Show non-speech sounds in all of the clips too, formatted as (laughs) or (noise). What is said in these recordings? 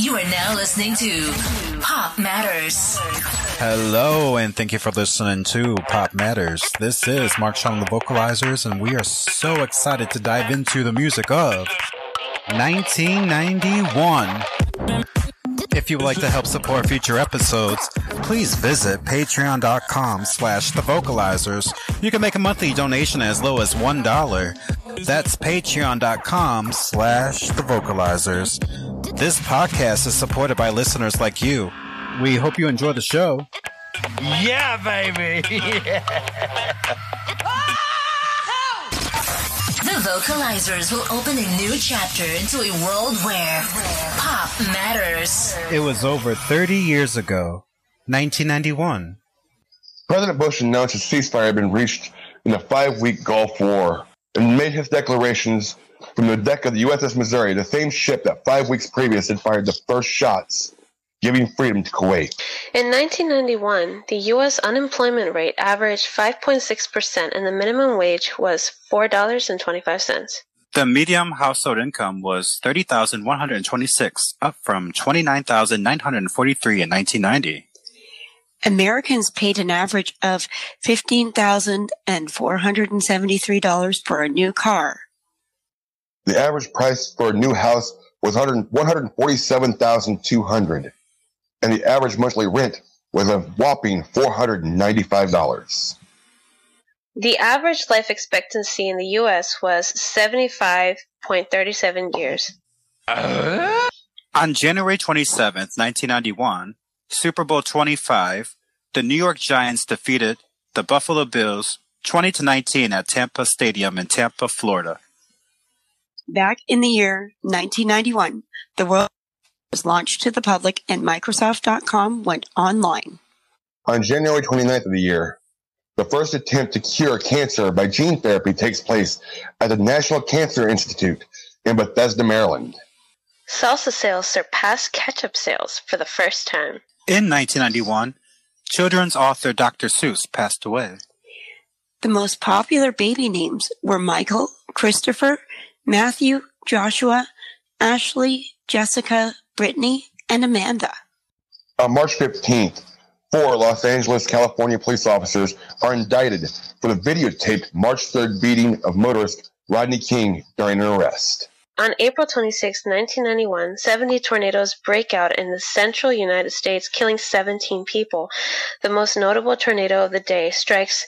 You are now listening to Pop Matters. Hello, and thank you for listening to Pop Matters. This is Mark Sean the Vocalizers, and we are so excited to dive into the music of 1991. If you would like to help support future episodes, please visit patreon.com slash the vocalizers. You can make a monthly donation as low as $1. That's patreon.com slash the vocalizers. This podcast is supported by listeners like you. We hope you enjoy the show. Yeah, baby. (laughs) The Vocalizers will open a new chapter into a world where pop matters. It was over 30 years ago, 1991. President Bush announced a ceasefire had been reached in the five week Gulf War and made his declarations from the deck of the USS Missouri, the same ship that five weeks previous had fired the first shots, giving freedom to Kuwait. In 1991, the U.S. unemployment rate averaged 5.6% and the minimum wage was $4.25. The median household income was 30,126, up from 29,943 in 1990. Americans paid an average of $15,473 for a new car. The average price for a new house was 147,200 and the average monthly rent was a whopping $495. The average life expectancy in the U.S. was 75.37 years. On January 27th, 1991, Super Bowl 25, the New York Giants defeated the Buffalo Bills 20 to 19 at Tampa Stadium in Tampa, Florida. Back in the year 1991, the world was launched to the public and Microsoft.com went online. On January 29th of the year, the first attempt to cure cancer by gene therapy takes place at the National Cancer Institute in Bethesda, Maryland. Salsa sales surpassed ketchup sales for the first time. In 1991, children's author Dr. Seuss passed away. The most popular baby names were Michael, Christopher, Matthew, Joshua, Ashley, Jessica, Brittany, and Amanda. On March 15th, four Los Angeles, California police officers are indicted for the videotaped March 3rd beating of motorist Rodney King during an arrest. On April 26, 1991, 70 tornadoes break out in the central United States, killing 17 people. The most notable tornado of the day strikes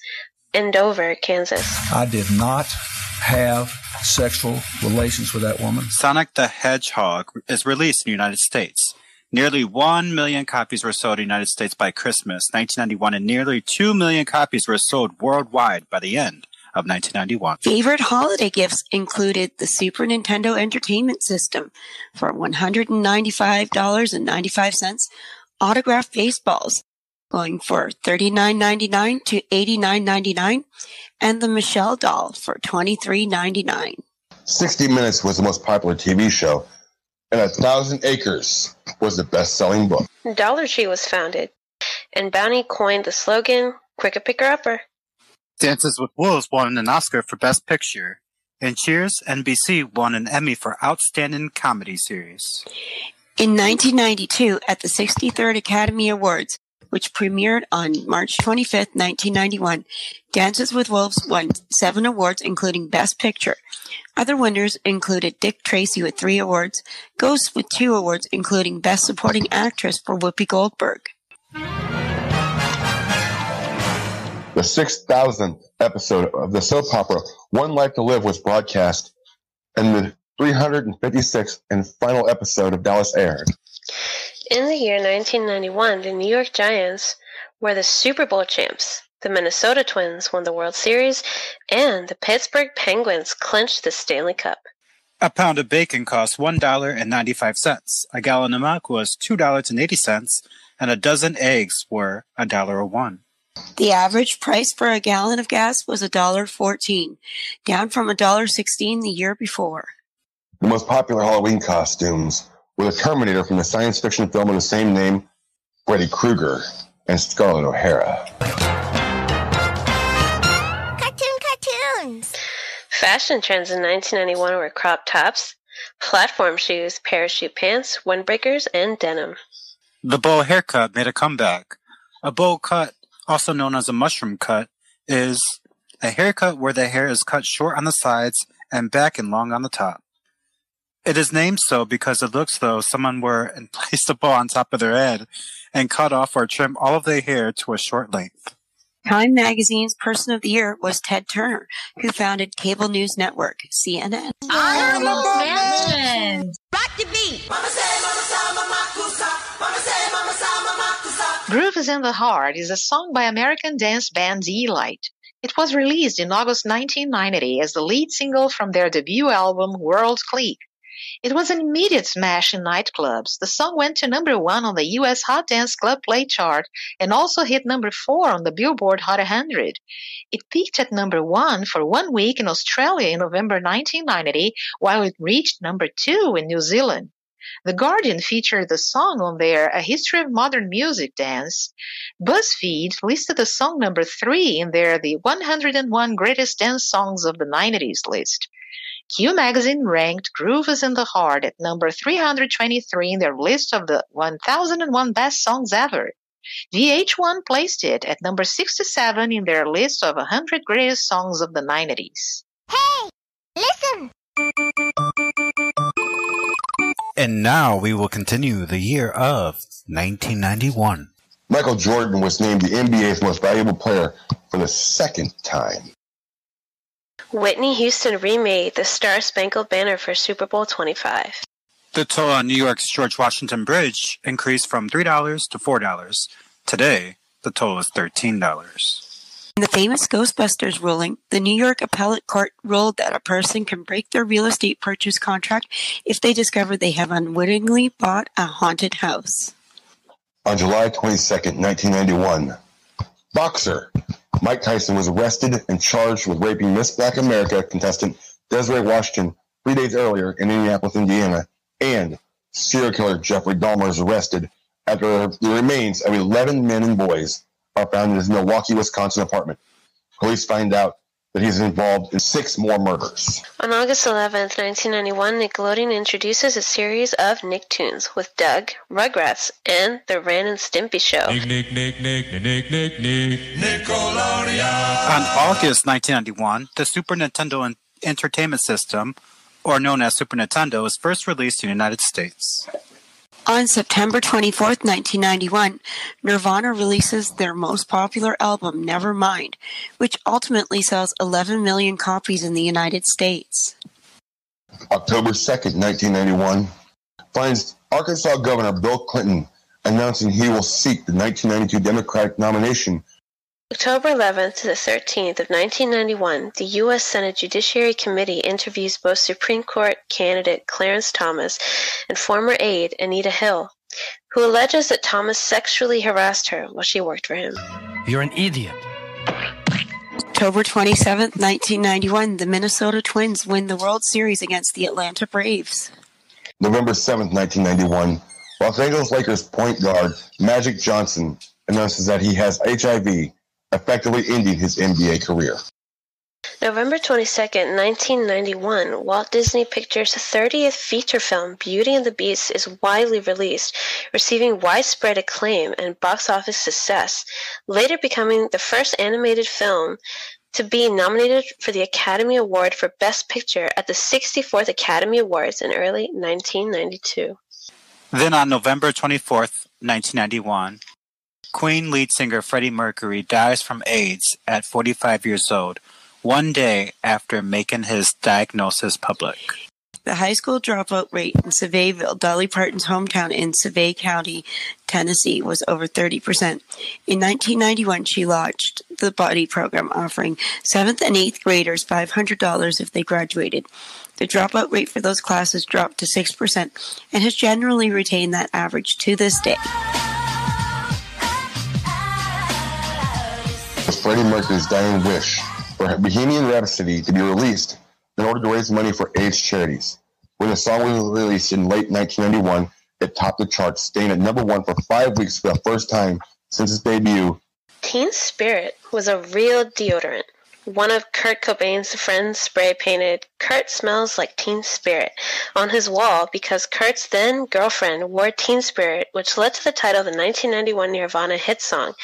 Andover, Kansas. I did not have sexual relations with that woman. Sonic the Hedgehog is released in the United States. Nearly 1 million copies were sold in the United States by Christmas 1991, and nearly 2 million copies were sold worldwide by the end of 1991. Favorite holiday gifts included the Super Nintendo Entertainment System for $195.95, autographed baseballs going for $39.99 to $89.99, and the Michelle doll for $23.99. 60 Minutes was the most popular TV show, and A Thousand Acres was the best selling book. Dollar Tree was founded, and Bounty coined the slogan, Quicker Picker Upper. Dances with Wolves won an Oscar for Best Picture, and Cheers NBC won an Emmy for Outstanding Comedy Series. In 1992, at the 63rd Academy Awards, which premiered on March 25, 1991, Dances with Wolves won seven awards, including Best Picture. Other winners included Dick Tracy with three awards, Ghost with two awards, including Best Supporting Actress for Whoopi Goldberg. The 6,000th episode of the soap opera One Life to Live was broadcast, and the 356th and final episode of Dallas aired. In the year 1991, the New York Giants were the Super Bowl champs. The Minnesota Twins won the World Series, and the Pittsburgh Penguins clinched the Stanley Cup. A pound of bacon cost $1.95. A gallon of milk was $2.80, and a dozen eggs were $1.01. The average price for a gallon of gas was $1.14, down from $1.16 the year before. The most popular Halloween costumes were a Terminator from the science fiction film of the same name, Freddy Krueger, and Scarlett O'Hara. Cartoon cartoons. Fashion trends in 1991 were crop tops, platform shoes, parachute pants, windbreakers, and denim. The bowl haircut made a comeback. A bowl cut, also known as a mushroom cut, is a haircut where the hair is cut short on the sides and back and long on the top. It is named so because it looks though someone were and (laughs) placed a bowl on top of their head and cut off or trimmed all of their hair to a short length. Time magazine's Person of the Year was Ted Turner, who founded cable news network CNN. Honorable mention. Groove is in the Heart is a song by American dance band Deee-Lite. It was released in August 1990 as the lead single from their debut album World Clique. It was an immediate smash in nightclubs. The song went to number one on the US Hot Dance Club Play chart and also hit number four on the Billboard Hot 100. It peaked at number one for one week in Australia in November 1990, while it reached number two in New Zealand. The Guardian featured the song on their A History of Modern Music Dance. BuzzFeed listed the song number three in their The 101 Greatest Dance Songs of the 90s list. Q Magazine ranked Groove is in the Heart at number 323 in their list of the 1001 best songs ever. VH1 placed it at number 67 in their list of 100 greatest songs of the 90s. Hey, listen! And now we will continue the year of 1991. Michael Jordan was named the NBA's most valuable player for the second time. Whitney Houston remade the Star Spangled Banner for Super Bowl 25. The toll on New York's George Washington Bridge increased from $3 to $4. Today, the toll is $13. In the famous Ghostbusters ruling, the New York Appellate Court ruled that a person can break their real estate purchase contract if they discover they have unwittingly bought a haunted house. On July 22nd, 1991, boxer Mike Tyson was arrested and charged with raping Miss Black America contestant Desiree Washington three days earlier in Indianapolis, Indiana, and serial killer Jeffrey Dahmer is arrested after the remains of 11 men and boys are found in his Milwaukee, Wisconsin apartment. Police find out that he's involved in six more murders. On August 11th, 1991, Nickelodeon introduces a series of Nicktoons with Doug, Rugrats, and The Ren and Stimpy Show. Nick, Nick, Nick, Nick, Nick, Nick, Nick, Nickelodeon. On August 1991, the Super Nintendo Entertainment System, or known as Super Nintendo, was first released in the United States. On September 24th, 1991, Nirvana releases their most popular album, Nevermind, which ultimately sells 11 million copies in the United States. October 2nd, 1991, finds Arkansas Governor Bill Clinton announcing he will seek the 1992 Democratic nomination October 11th to the 13th of 1991, the U.S. Senate Judiciary Committee interviews both Supreme Court candidate Clarence Thomas and former aide Anita Hill, who alleges that Thomas sexually harassed her while she worked for him. You're an idiot. October 27th, 1991, the Minnesota Twins win the World Series against the Atlanta Braves. November 7th, 1991, Los Angeles Lakers point guard Magic Johnson announces that he has HIV, effectively ending his NBA career. November 22nd, 1991, Walt Disney Pictures' 30th feature film, Beauty and the Beast, is widely released, receiving widespread acclaim and box office success, later becoming the first animated film to be nominated for the Academy Award for Best Picture at the 64th Academy Awards in early 1992. Then on November 24th, 1991, Queen lead singer Freddie Mercury dies from AIDS at 45 years old, one day after making his diagnosis public. The high school dropout rate in Sevierville, Dolly Parton's hometown in Sevier County, Tennessee, was over 30%. In 1991, she launched the Buddy program, offering 7th and 8th graders $500 if they graduated. The dropout rate for those classes dropped to 6% and has generally retained that average to this day. Freddie Mercury's dying wish for Bohemian Rhapsody to be released in order to raise money for AIDS charities. When the song was released in late 1991, it topped the charts, staying at number one for five weeks for the first time since its debut. Teen Spirit was a real deodorant. One of Kurt Cobain's friends spray painted Kurt smells like Teen Spirit on his wall because Kurt's then girlfriend wore Teen Spirit, which led to the title of the 1991 Nirvana hit song.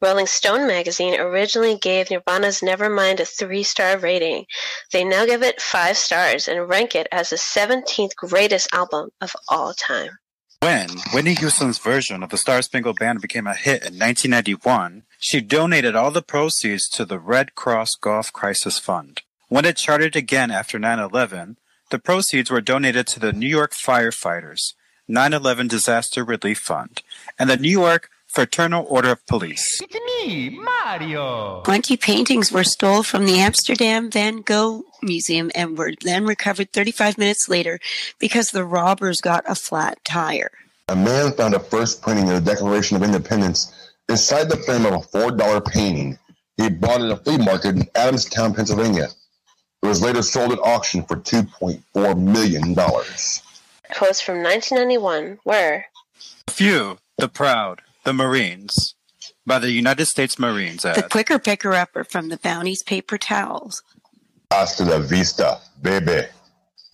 Rolling Stone magazine originally gave Nirvana's Nevermind a three star rating. They now give it five stars and rank it as the 17th greatest album of all time. When Whitney Houston's version of the Star Spangled Banner became a hit in 1991, she donated all the proceeds to the Red Cross Gulf Crisis Fund. When it charted again after 9 11, the proceeds were donated to the New York Firefighters 9 11 Disaster Relief Fund and the New York Fraternal Order of Police. It's me, Mario. 20 paintings were stolen from the Amsterdam Van Gogh Museum and were then recovered 35 minutes later because the robbers got a flat tire. A man found a first printing of the Declaration of Independence inside the frame of a $4 painting he bought at a flea market in Adamstown, Pennsylvania. It was later sold at auction for $2.4 million. Quotes from 1991 were A few, the proud, the Marines, by the United States Marines The ad. quicker picker upper from the Bounty's paper towels. Hasta la vista, baby.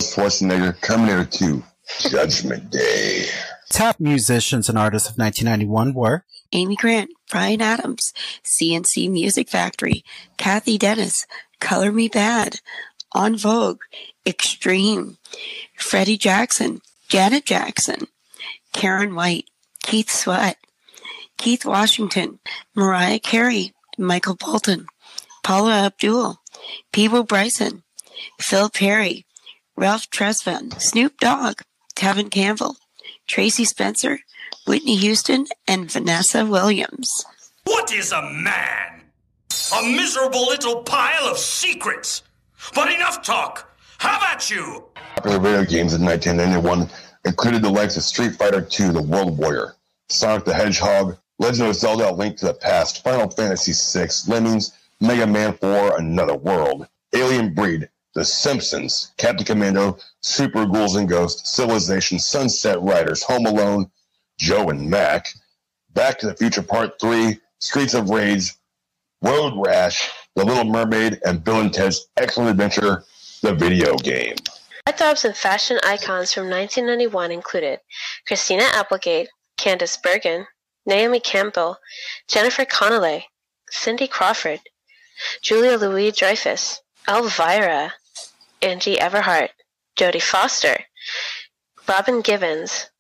Schwarzenegger, Terminator 2, Judgment Day. Top musicians and artists of 1991 were Amy Grant, Bryan Adams, C+C Music Factory, Cathy Dennis, Color Me Badd, En Vogue, Extreme, Freddie Jackson, Janet Jackson, Karyn White, Keith Sweat, Keith Washington, Mariah Carey, Michael Bolton, Paula Abdul, Peabo Bryson, Phil Perry, Ralph Tresvant, Snoop Dogg, Tevin Campbell, Tracie Spencer, Whitney Houston, and Vanessa Williams. What is a man? A miserable little pile of secrets. But enough talk. How about you? Popular video games in 1991 included the likes of Street Fighter II, The World Warrior, Sonic the Hedgehog, Legend of Zelda: Link to the Past, Final Fantasy VI, Lemmings, Mega Man 4, Another World, Alien Breed, The Simpsons, Captain Commando, Super Ghouls and Ghosts, Civilization, Sunset Riders, Home Alone, Joe and Mac, Back to the Future Part 3, Streets of Rage, Road Rash, The Little Mermaid, and Bill and Ted's Excellent Adventure, the video game. Heartthrobs and fashion icons from 1991 included Christina Applegate, Candice Bergen, Naomi Campbell, Jennifer Connelly, Cindy Crawford, Julia Louis Dreyfus, Elvira, Angie Everhart, Jodie Foster, Robin Givens,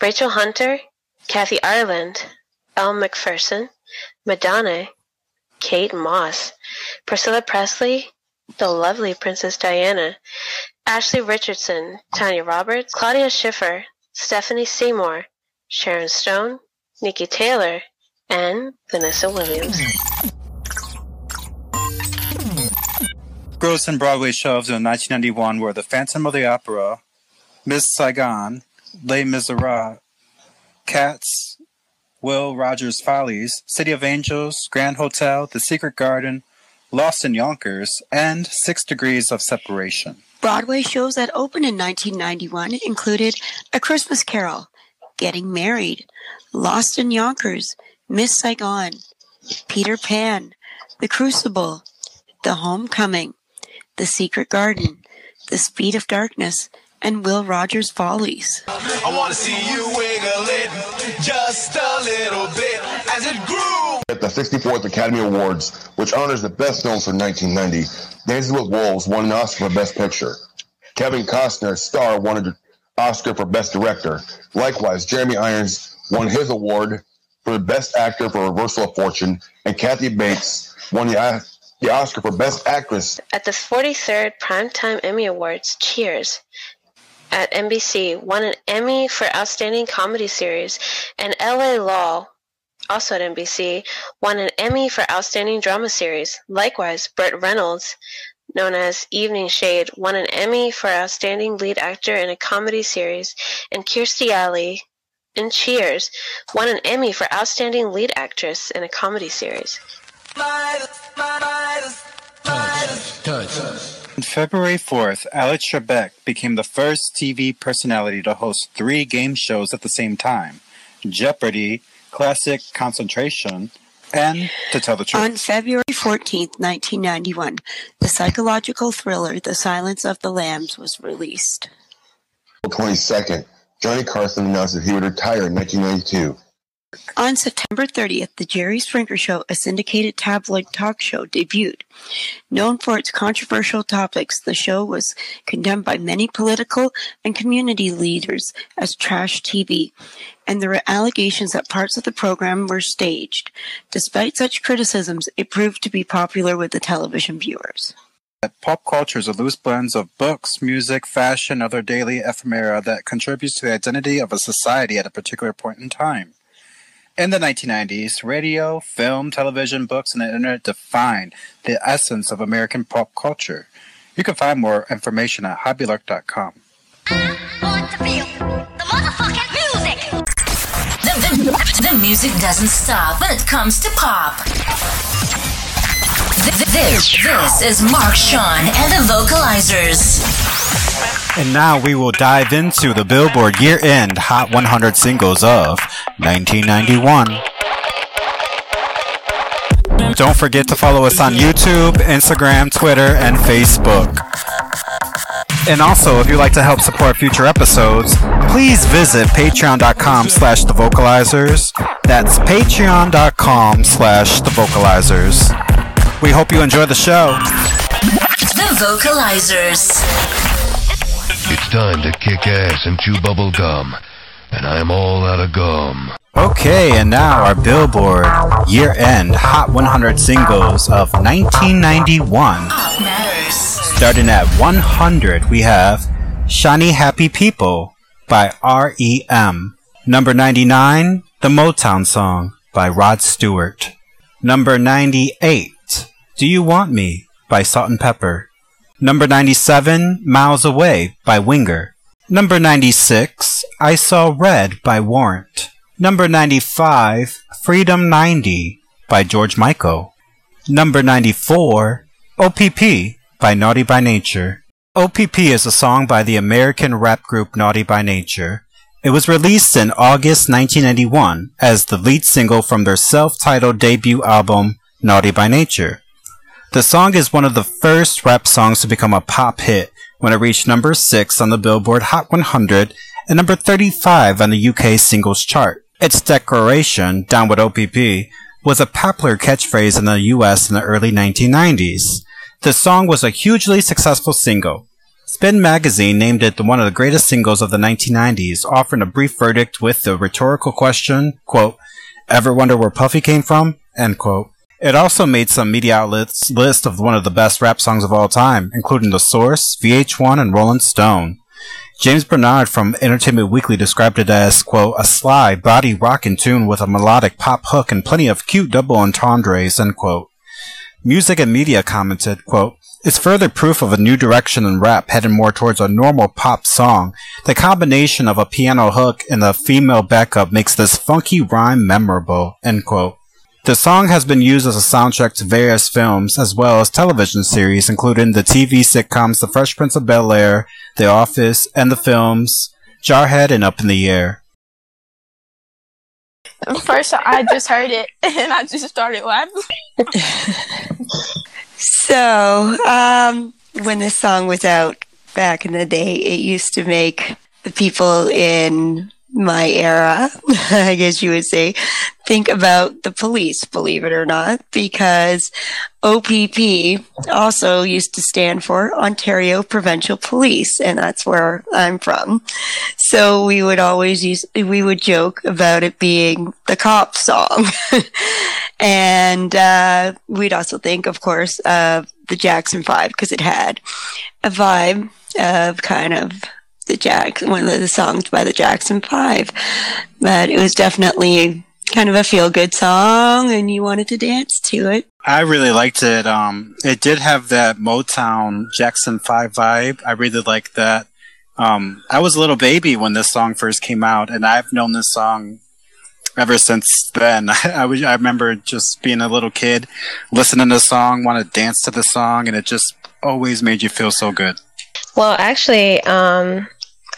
Rachel Hunter, Kathy Ireland, Elle Macpherson, Madonna, Kate Moss, Priscilla Presley, the lovely Princess Diana, Ashley Richardson, Tanya Roberts, Claudia Schiffer, Stephanie Seymour, Sharon Stone, Niki Taylor, and Vanessa Williams. Gross and Broadway shows in 1991 were The Phantom of the Opera, Miss Saigon, Les Miserables, Cats, Will Rogers Follies, City of Angels, Grand Hotel, The Secret Garden, Lost in Yonkers, and Six Degrees of Separation. Broadway shows that opened in 1991 included A Christmas Carol, Getting Married, Lost in Yonkers, Miss Saigon, Peter Pan, The Crucible, The Homecoming, The Secret Garden, The Speed of Darkness, and Will Rogers Follies. I want to see you wiggle it just a little bit as it grew. At the 64th Academy Awards, which honors the best films from 1990, Dances with Wolves won an Oscar for Best Picture. Kevin Costner's Star won an Oscar for Best Director. Likewise, Jeremy Irons won his award for Best Actor for Reversal of Fortune, and Kathy Bates won the, the Oscar for Best Actress. At the 43rd Primetime Emmy Awards, Cheers at NBC won an Emmy for Outstanding Comedy Series, and LA Law, also at NBC, won an Emmy for Outstanding Drama Series. Likewise, Burt Reynolds, known as Evening Shade, won an Emmy for Outstanding Lead Actor in a Comedy Series, and Kirstie Alley in Cheers won an Emmy for Outstanding Lead Actress in a Comedy Series. On February 4th, Alex Trebek became the first TV personality to host three game shows at the same time Jeopardy, Classic Concentration, And to tell the truth. On February 14th, 1991, the psychological thriller The Silence of the Lambs was released. 22nd, Johnny Carson announced that he would retire in 1992. On September 30th, The Jerry Springer Show, a syndicated tabloid talk show, debuted. Known for its controversial topics, the show was condemned by many political and community leaders as trash TV, and there were allegations that parts of the program were staged. Despite such criticisms, it proved to be popular with the television viewers. Pop culture is a loose blend of books, music, fashion, other daily ephemera that contributes to the identity of a society at a particular point in time. In the 1990s, radio, film, television, books, and the internet defined the essence of American pop culture. You can find more information at hobbylark.com. The, motherfucking music. the, the music doesn't stop when it comes to pop. Th- th- This, this is Mark Sean and the Vocalizers. And now we will dive into the Billboard year end Hot 100 singles of 1991. Don't forget to follow us on YouTube, Instagram, Twitter, and Facebook. And also, if you'd like to help support future episodes, please visit patreon.com slash the vocalizers. That's patreon.com slash the vocalizers. We hope you enjoy the show. The Vocalizers. It's time to kick ass and chew bubble gum. And I'm all out of gum. Okay, and now our Billboard year end Hot 100 singles of 1991. Starting at 100, we have Shiny Happy People by REM. Number 99, The Motown Song by Rod Stewart. Number 98, Do You Want Me by Salt-N-Pepa. Number 97, Miles Away by Winger. Number 96, I Saw Red by Warrant. Number 95, Freedom 90 by George Michael. Number 94, OPP by Naughty by Nature. OPP is a song by the American rap group Naughty by Nature. It was released in August 1991 as the lead single from their self-titled debut album Naughty by Nature. The song is one of the first rap songs to become a pop hit when it reached number 6 on the Billboard Hot 100 and number 35 on the UK singles chart. Its declaration, Down with OPP, was a popular catchphrase in the US in the early 1990s. The song was a hugely successful single. Spin magazine named it one of the greatest singles of the 1990s, offering a brief verdict with the rhetorical question, quote, Ever wonder where Puffy came from? End quote. It also made some media outlets list of one of the best rap songs of all time, including The Source, VH1, and Rolling Stone. James Bernard from Entertainment Weekly described it as, quote, a sly, body rockin' tune with a melodic pop hook and plenty of cute double entendres, end quote. Music and Media commented, quote, it's further proof of a new direction in rap heading more towards a normal pop song. The combination of a piano hook and a female backup makes this funky rhyme memorable, end quote. The song has been used as a soundtrack to various films as well as television series, including the TV sitcoms The Fresh Prince of Bel Air, The Office, and the films Jarhead and Up in the Air. First, I just heard it (laughs) and I just started laughing. (laughs) So, um, when this song was out back in the day, it used to make the people in my era, (laughs) I guess you would say, think about the police, believe it or not, because OPP also used to stand for Ontario Provincial Police, and that's where I'm from. So we would always use, we would joke about it being the cop song. (laughs) and uh, we'd also think, of course, of the Jackson Five, because it had a vibe of kind of the Jackson, one of the songs by the Jackson Five. But it was definitely kind of a feel good song and you wanted to dance to it. I really liked it. Um, it did have that Motown Jackson 5 vibe. I really liked that. Um, I was a little baby when this song first came out and I've known this song ever since then. (laughs) I, was, I remember just being a little kid, listening to the song, want to dance to the song, and it just always made you feel so good. Well, actually, um,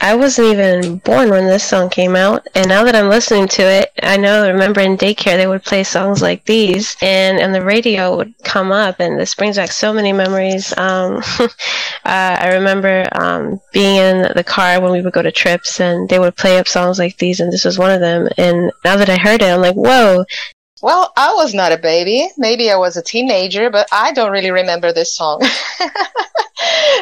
I wasn't even born when this song came out, and now that I'm listening to it, I know. I remember in daycare they would play songs like these, and and the radio would come up, and this brings back so many memories. Um, (laughs) uh, I remember um, being in the car when we would go to trips, and they would play up songs like these, and this was one of them. And now that I heard it, I'm like, whoa, Well, I was not a baby. Maybe I was a teenager, but I don't really remember this song. (laughs)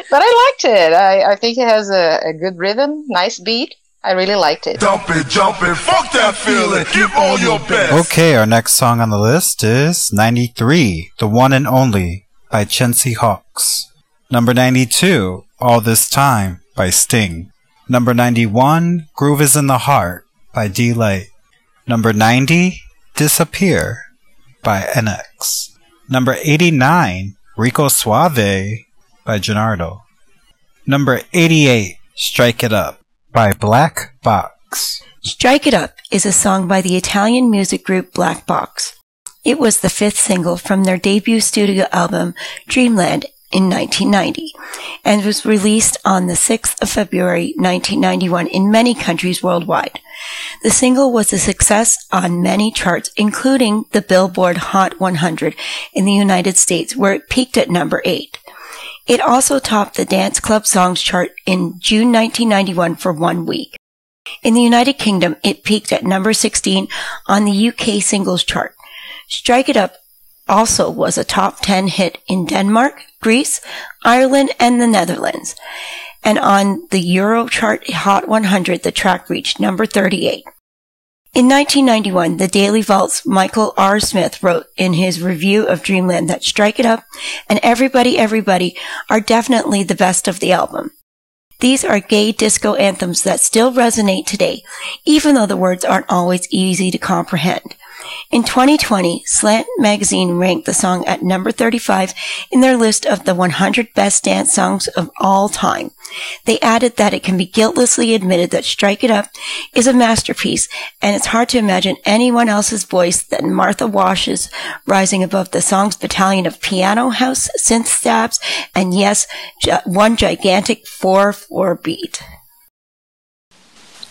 but I liked it. I, I think it has a, a good rhythm, nice beat. I really liked it. Dump it, jump it, fuck that feeling. Give all your best. Okay, our next song on the list is 93, The One and Only by Chesney Hawkes. Number 92, All This Time by Sting. Number 91, Groove is in the Heart by Deee-Lite. Number 90, Disappear by INXS. Number 89, Rico Suave by Gerardo. Number 88, Strike It Up by Black Box. Strike It Up is a song by the Italian music group Black Box. It was the fifth single from their debut studio album Dreamland in 1990 and was released on the 6th of February 1991 in many countries worldwide. The single was a success on many charts, including the Billboard Hot 100 in the United States, where it peaked at number 8. It also topped the Dance Club Songs chart in June 1991 for one week. In the United Kingdom, it peaked at number 16 on the UK singles chart. Strike It Up also was a top 10 hit in Denmark, Greece, Ireland, and the Netherlands. And on the Euro chart Hot 100, the track reached number 38. In 1991, the Daily Vault's Michael R. Smith wrote in his review of Dreamland that Strike It Up and Everybody Everybody are definitely the best of the album. These are gay disco anthems that still resonate today, even though the words aren't always easy to comprehend. In 2020, Slant magazine ranked the song at number 35 in their list of the 100 best dance songs of all time. They added that it can be guiltlessly admitted that Strike It Up is a masterpiece, and it's hard to imagine anyone else's voice than Martha Wash's rising above the song's battalion of piano house, synth stabs, and yes, one gigantic 4-4 beat.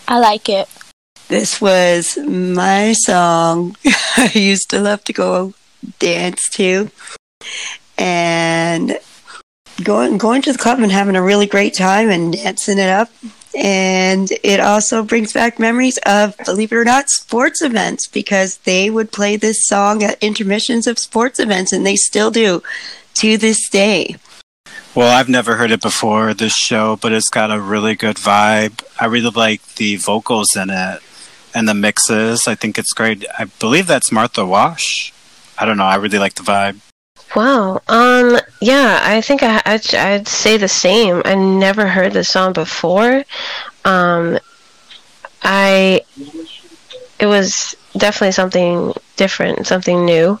I like it. This was my song. (laughs) I used to love to go dance to. And going going to the club and having a really great time and dancing it up. And it also brings back memories of, believe it or not, sports events because they would play this song at intermissions of sports events and they still do to this day. Well, I've never heard it before this show, but it's got a really good vibe. I really like the vocals in it and the mixes. I think it's great. I believe that's Martha Wash. I don't know. I really like the vibe. Wow. Um. Yeah. I think I, I'd, I'd say the same. I never heard the song before. Um. I. It was definitely something different, something new.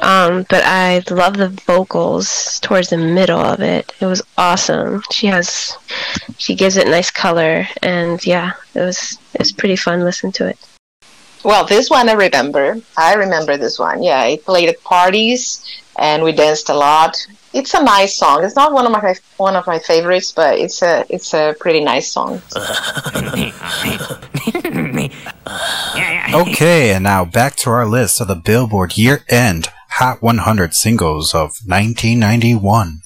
Um. But I love the vocals towards the middle of it. It was awesome. She has. She gives it nice color, and yeah, it was. It was pretty fun listening to it. Well, this one I remember. I remember this one. Yeah, it played at parties and we danced a lot. It's a nice song. It's not one of my one of my favorites, but it's a it's a pretty nice song. (laughs) (sighs) (laughs) Okay, and now back to our list of the Billboard year end Hot 100 singles of 1991.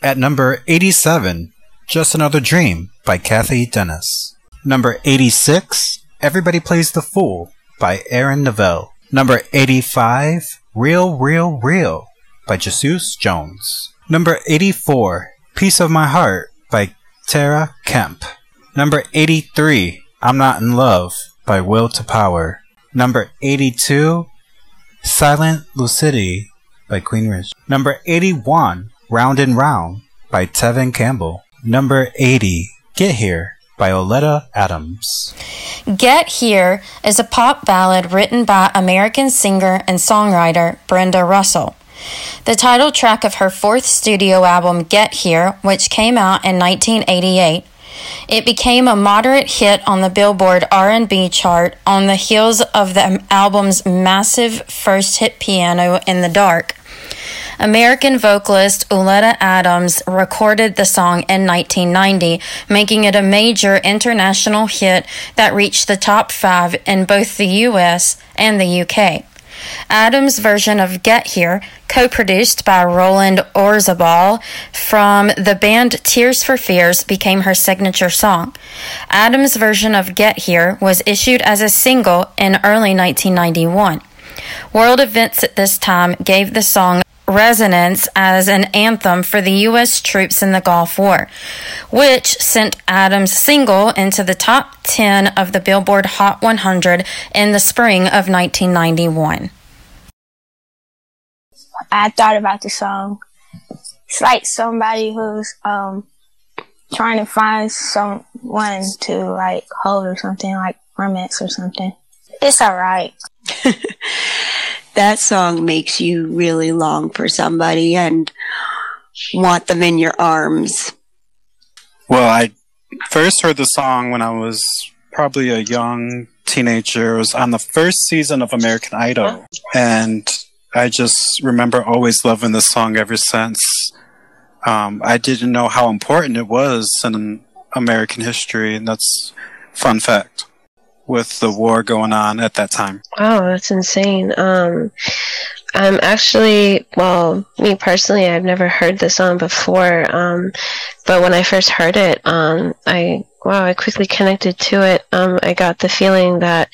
At number 87, Just Another Dream by Cathy Dennis. Number 86, Everybody Plays the Fool by Aaron Neville. Number 85, Real, Real, Real by Jesus Jones. Number 84, Piece of My Heart by Tara Kemp. Number 83, I'm Not in Love by Will to Power. Number 82, Silent Lucidity by Queensrÿche. Number 81, Round and Round by Tevin Campbell. Number 80, Get Here by Oleta Adams. Get Here is a pop ballad written by American singer and songwriter Brenda Russell. The title track of her fourth studio album, Get Here, which came out in 1988, it became a moderate hit on the Billboard R&B chart on the heels of the album's massive first hit Piano in the Dark. American vocalist Oleta Adams recorded the song in 1990, making it a major international hit that reached the top five in both the US and the UK. Adams' version of Get Here, co produced by Roland Orzabal from the band Tears for Fears, became her signature song. Adams' version of Get Here was issued as a single in early 1991. World events at this time gave the song resonance as an anthem for the U.S. troops in the Gulf War, which sent Adams' single into the top 10 of the Billboard Hot 100 in the spring of 1991. I thought about the song. It's like somebody who's um trying to find someone to like hold or something, like romance or something. It's alright. (laughs) that song makes you really long for somebody and want them in your arms. Well, I first heard the song when I was probably a young teenager. It was on the first season of American Idol. And I just remember always loving the song ever since. Um, I didn't know how important it was in American history, and that's fun fact with the war going on at that time. Wow, that's insane. Um, I'm actually, well, me personally, I've never heard the song before. Um, but when I first heard it, um, I wow, I quickly connected to it. Um, I got the feeling that,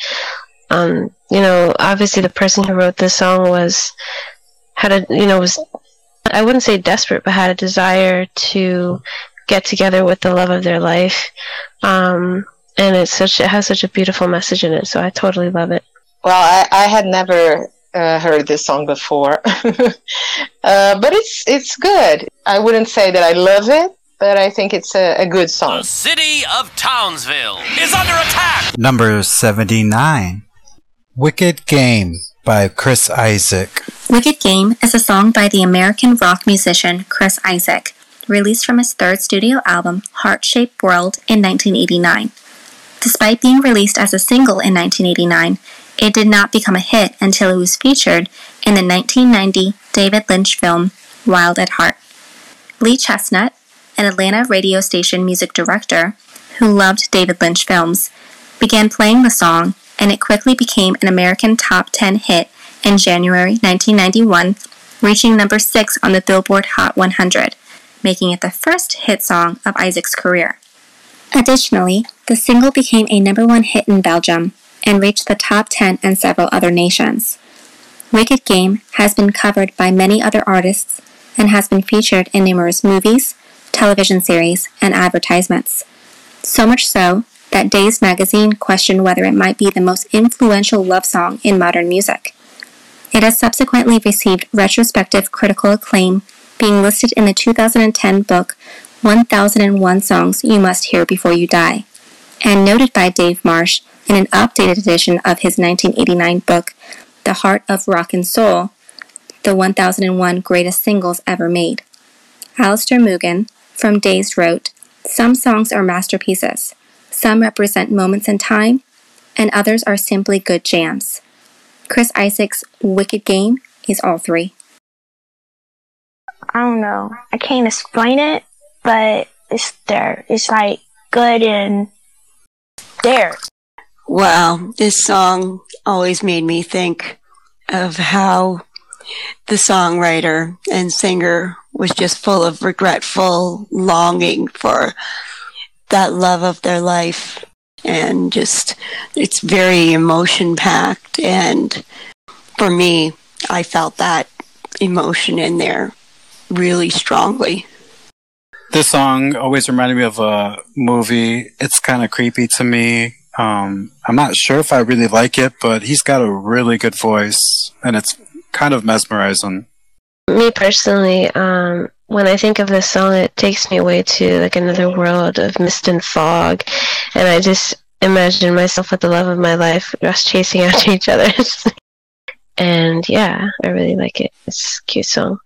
um, you know, obviously the person who wrote this song was had a, you know, was I wouldn't say desperate, but had a desire to get together with the love of their life. Um, and it's such it has such a beautiful message in it. So I totally love it. Well, I, I had never uh, heard this song before, (laughs) uh, but it's it's good. I wouldn't say that I love it, but I think it's a, a good song. The city of Townsville is under attack. Number 79 Wicked Game by Chris Isaak. Wicked Game is a song by the American rock musician Chris Isaak, released from his third studio album, Heart Shaped World, in 1989. Despite being released as a single in 1989, it did not become a hit until it was featured in the 1990 David Lynch film Wild at Heart. Lee Chesnut, an Atlanta radio station music director who loved David Lynch films, began playing the song, and it quickly became an American top 10 hit in January 1991, reaching number 6 on the Billboard Hot 100, making it the first hit song of Isaak's career. Additionally, the single became a number one hit in Belgium and reached the top 10 in several other nations. Wicked Game has been covered by many other artists and has been featured in numerous movies, television series, and advertisements. So much so that Dazed magazine questioned whether it might be the most influential love song in modern music. It has subsequently received retrospective critical acclaim, being listed in the 2010 book 1001 Songs You Must Hear Before You Die, and noted by Dave Marsh in an updated edition of his 1989 book, The Heart of Rock and Soul, the 1001 Greatest Singles Ever Made. Alistair Moogan from Dazed wrote, Some songs are masterpieces, some represent moments in time, and others are simply good jams. Chris Isaak's Wicked Game is all three. I don't know. I can't explain it, but it's there. It's like good and there. Wow, this song always made me think of how the songwriter and singer was just full of regretful longing for that love of their life and just it's very emotion packed and for me I felt that emotion in there really strongly. This song always reminded me of a movie. It's kind of creepy to me. Um, I'm not sure if I really like it, but he's got a really good voice, and it's kind of mesmerizing. Me personally, um, when I think of this song, it takes me away to like another world of mist and fog, and I just imagine myself with the love of my life, just chasing (laughs) after each other. and yeah, I really like it. It's a cute song.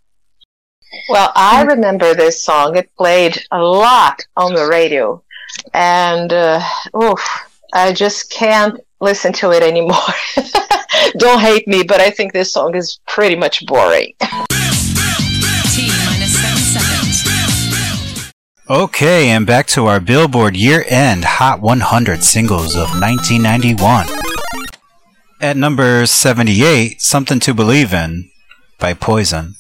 Well, I remember this song. It played a lot on the radio, and uh, oof, I just can't listen to it anymore. (laughs) Don't hate me, but I think this song is pretty much boring. Okay, and back to our Billboard year end Hot 100 singles of 1991. At number 78, Something to Believe in by Poison.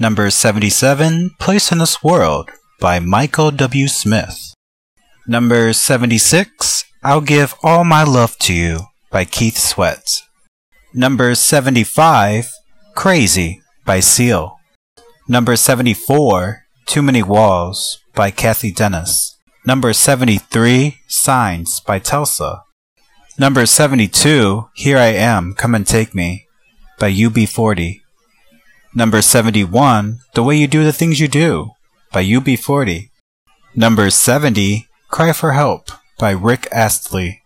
Number 77, Place in This World by Michael W. Smith. Number 76, I'll Give All My Love to You by Keith Sweat. Number 75, Crazy by Seal. Number 74, Too Many Walls by Cathy Dennis. Number 73, Signs by Tesla. Number 72, Here I Am, Come and Take Me by UB40. Number 71, The Way You Do the Things You Do by UB40. Number 70, Cry for Help by Rick Astley.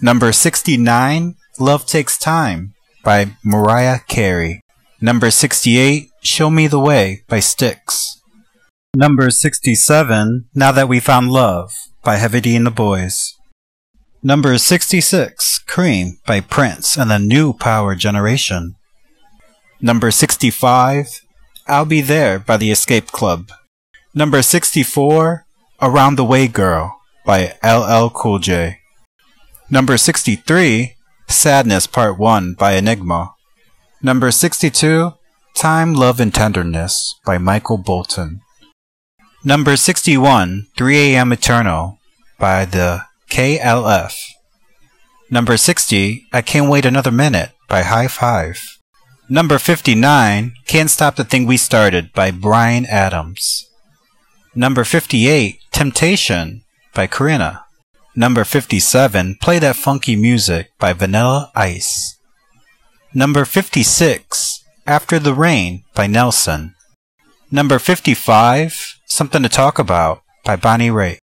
Number 69, Love Takes Time by Mariah Carey. Number 68, Show Me the Way by Styx. Number 67, Now That We Found Love by Heavy D and the Boys. Number 66, Cream by Prince and the New Power Generation. Number 65, I'll Be There by the Escape Club. Number 64, Around the Way Girl by LL Cool J. Number 63, Sadness Part 1 by Enigma. Number 62, Time, Love, and Tenderness by Michael Bolton. Number 61, 3 AM Eternal by the KLF. Number 60, I Can't Wait Another Minute by High Five. Number 59, Can't Stop the Thing We Started by Bryan Adams. Number 58, Temptation by Corina. Number 57, Play That Funky Music by Vanilla Ice. Number 56, After the Rain by Nelson. Number 55, Something to Talk About by Bonnie Raitt.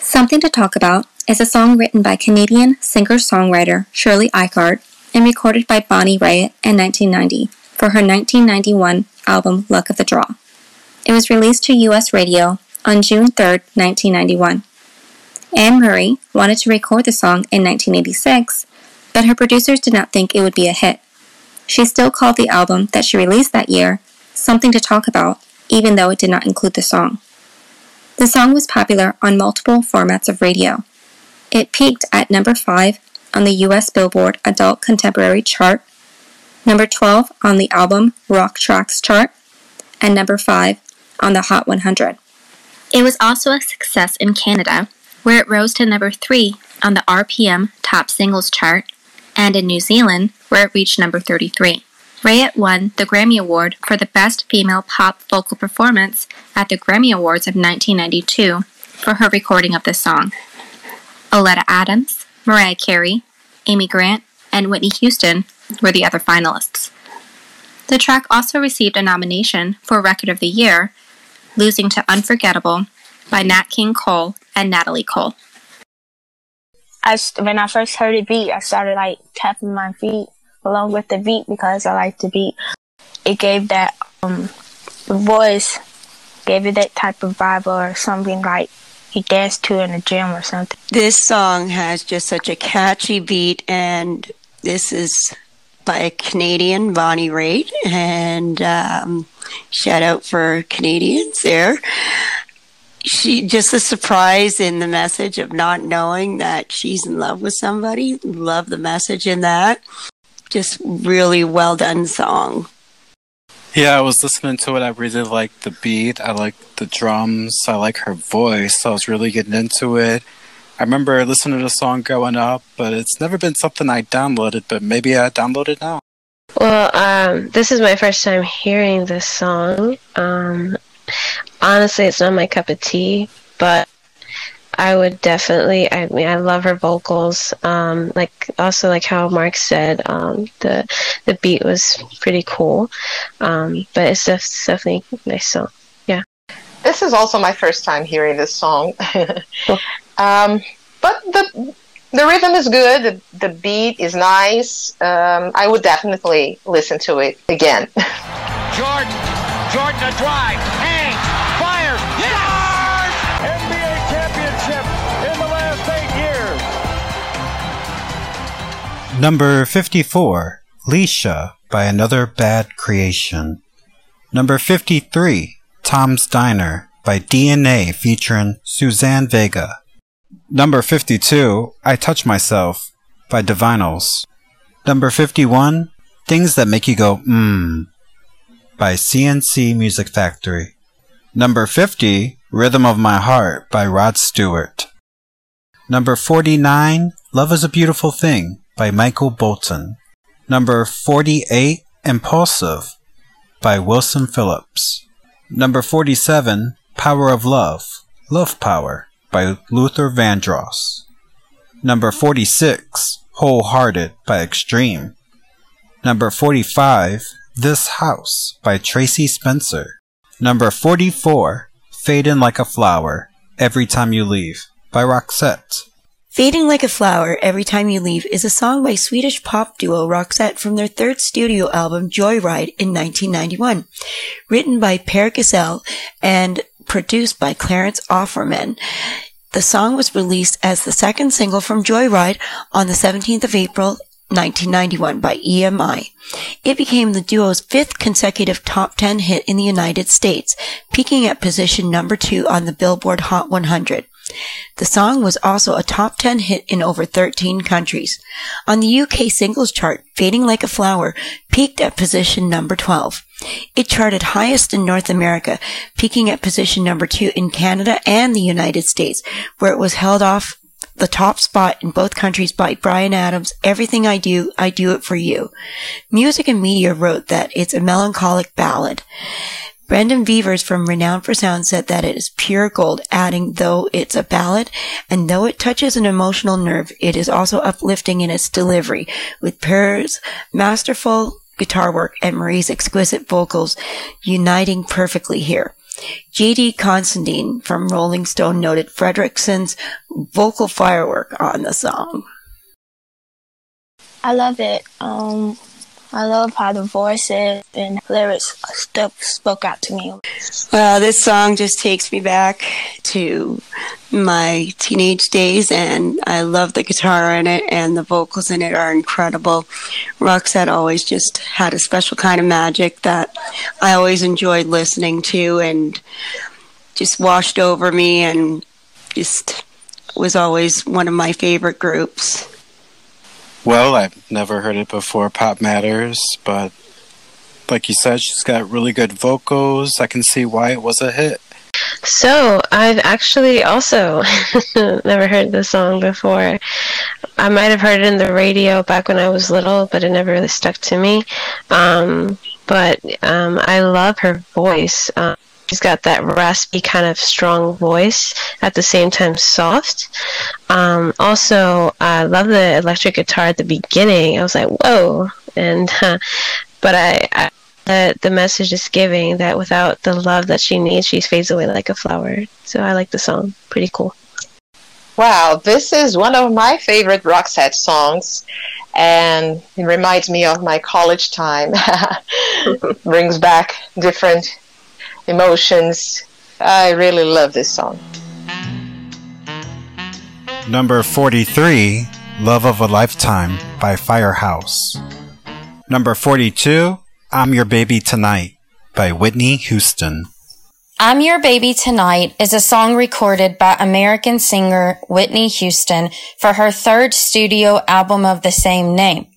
Something to Talk About is a song written by Canadian singer-songwriter Shirley Eikhard and recorded by Bonnie Raitt in 1990 for her 1991 album Luck of the Draw. It was released to US radio on June 3, 1991. Anne Murray wanted to record the song in 1986, but her producers did not think it would be a hit. She still called the album that she released that year Something to Talk About, even though it did not include the song. The song was popular on multiple formats of radio. It peaked at number 5 on the US Billboard Adult Contemporary chart, number 12 on the album Rock Tracks chart, and number 5 on the Hot 100. It was also a success in Canada, where it rose to number 3 on the RPM Top Singles chart, and in New Zealand, where it reached number 33. Raitt won the Grammy Award for the Best Female Pop Vocal Performance at the Grammy Awards of 1992 for her recording of this song. Oleta Adams, Mariah Carey, Amy Grant, and Whitney Houston were the other finalists. The track also received a nomination for Record of the Year, losing to Unforgettable by Nat King Cole and Natalie Cole. When I first heard the beat, I started like tapping my feet along with the beat because I like the beat. It gave that um voice gave it that type of vibe or something like you dance to in the gym or something. This song has just such a catchy beat, and this is by a Canadian, Bonnie Raitt, and um, shout out for Canadians there. She just a surprise in the message of not knowing that she's in love with somebody. Love the message in that. Just really well done song. Yeah, I was listening to it. I really liked the beat. I like the drums. I like her voice. I was really getting into it. I remember listening to the song growing up, but it's never been something I downloaded, but maybe I download it now. Well, um, this is my first time hearing this song. Um, honestly, it's not my cup of tea, but I would definitely. I mean, I love her vocals. Um, like also like how Mark said, um, the the beat was pretty cool. Um, but it's just definitely a nice song. Yeah. This is also my first time hearing this song. (laughs) (laughs) um, but the the rhythm is good. The, the beat is nice. Um, I would definitely listen to it again. (laughs) Jordan, Jordan a drive, hang, Number 54, Leisha by Another Bad Creation. Number 53, Tom's Diner by DNA featuring Suzanne Vega. Number 52, I Touch Myself by Divinyls. Number 51, Things That Make You Go Mmm by C+C Music Factory. Number 50, Rhythm of My Heart by Rod Stewart. Number 49, Love is a Beautiful Thing by Michael Bolton. Number 48, Impulsive by Wilson Phillips. Number 47, Power of Love, Love Power by Luther Vandross. Number 46, Wholehearted by Extreme. Number 45, This House by Tracie Spencer. Number 44, Fading Like a Flower, Every Time You Leave by Roxette. Fading Like a Flower, Every Time You Leave is a song by Swedish pop duo Roxette from their third studio album Joyride in 1991. Written by Per Gessle and produced by Clarence Öfwerman. The song was released as the second single from Joyride on the 17th of April 1991 by EMI. It became the duo's fifth consecutive top 10 hit in the United States, peaking at position number two on the Billboard Hot 100. The song was also a top 10 hit in over 13 countries. On the UK singles chart, Fading Like a Flower peaked at position number 12. It charted highest in North America, peaking at position number 2 in Canada and the United States, where it was held off the top spot in both countries by Bryan Adams' Everything I Do, I Do It For You. Music and Media wrote that it's a melancholic ballad. Brendan Beavers from Renowned for Sound said that it is pure gold, adding, though it's a ballad, and though it touches an emotional nerve, it is also uplifting in its delivery, with Per's masterful guitar work and Marie's exquisite vocals uniting perfectly here. J.D. Considine from Rolling Stone noted Fredriksson's vocal firework on the song. I love it. Um, I love how the voices and lyrics stuff spoke out to me. Well, this song just takes me back to my teenage days, and I love the guitar in it, and the vocals in it are incredible. Roxette always just had a special kind of magic that I always enjoyed listening to, and just washed over me, and just was always one of my favorite groups. Well, I've never heard it before, Pop Matters, but like you said, she's got really good vocals. I can see why it was a hit. So, I've actually also (laughs) never heard this song before. I might have heard it in the radio back when I was little, but it never really stuck to me. Um, but um, I love her voice. Um, she's got that raspy kind of strong voice at the same time soft. Um, also i love the electric guitar at the beginning. I was like whoa. And uh, but i, I the, the message is giving that without the love that she needs she fades away like a flower. So i like the song. Pretty cool. Wow, this is one of my favorite Roxette songs, and it reminds me of my college time. (laughs) Brings back different emotions. I really love this song. Number 43, Love of a Lifetime by Firehouse. Number 42, I'm Your Baby Tonight by Whitney Houston. I'm Your Baby Tonight is a song recorded by American singer Whitney Houston for her third studio album of the same name.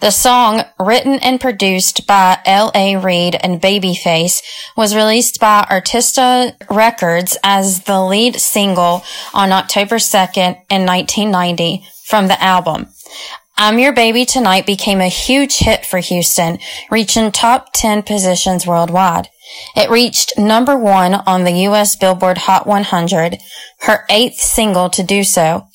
The song, written and produced by L.A. Reid and Babyface, was released by Arista Records as the lead single on October 2nd in 1990 from the album. I'm Your Baby Tonight became a huge hit for Houston, reaching top 10 positions worldwide. It reached number one on the U.S. Billboard Hot 100, her eighth single to do so.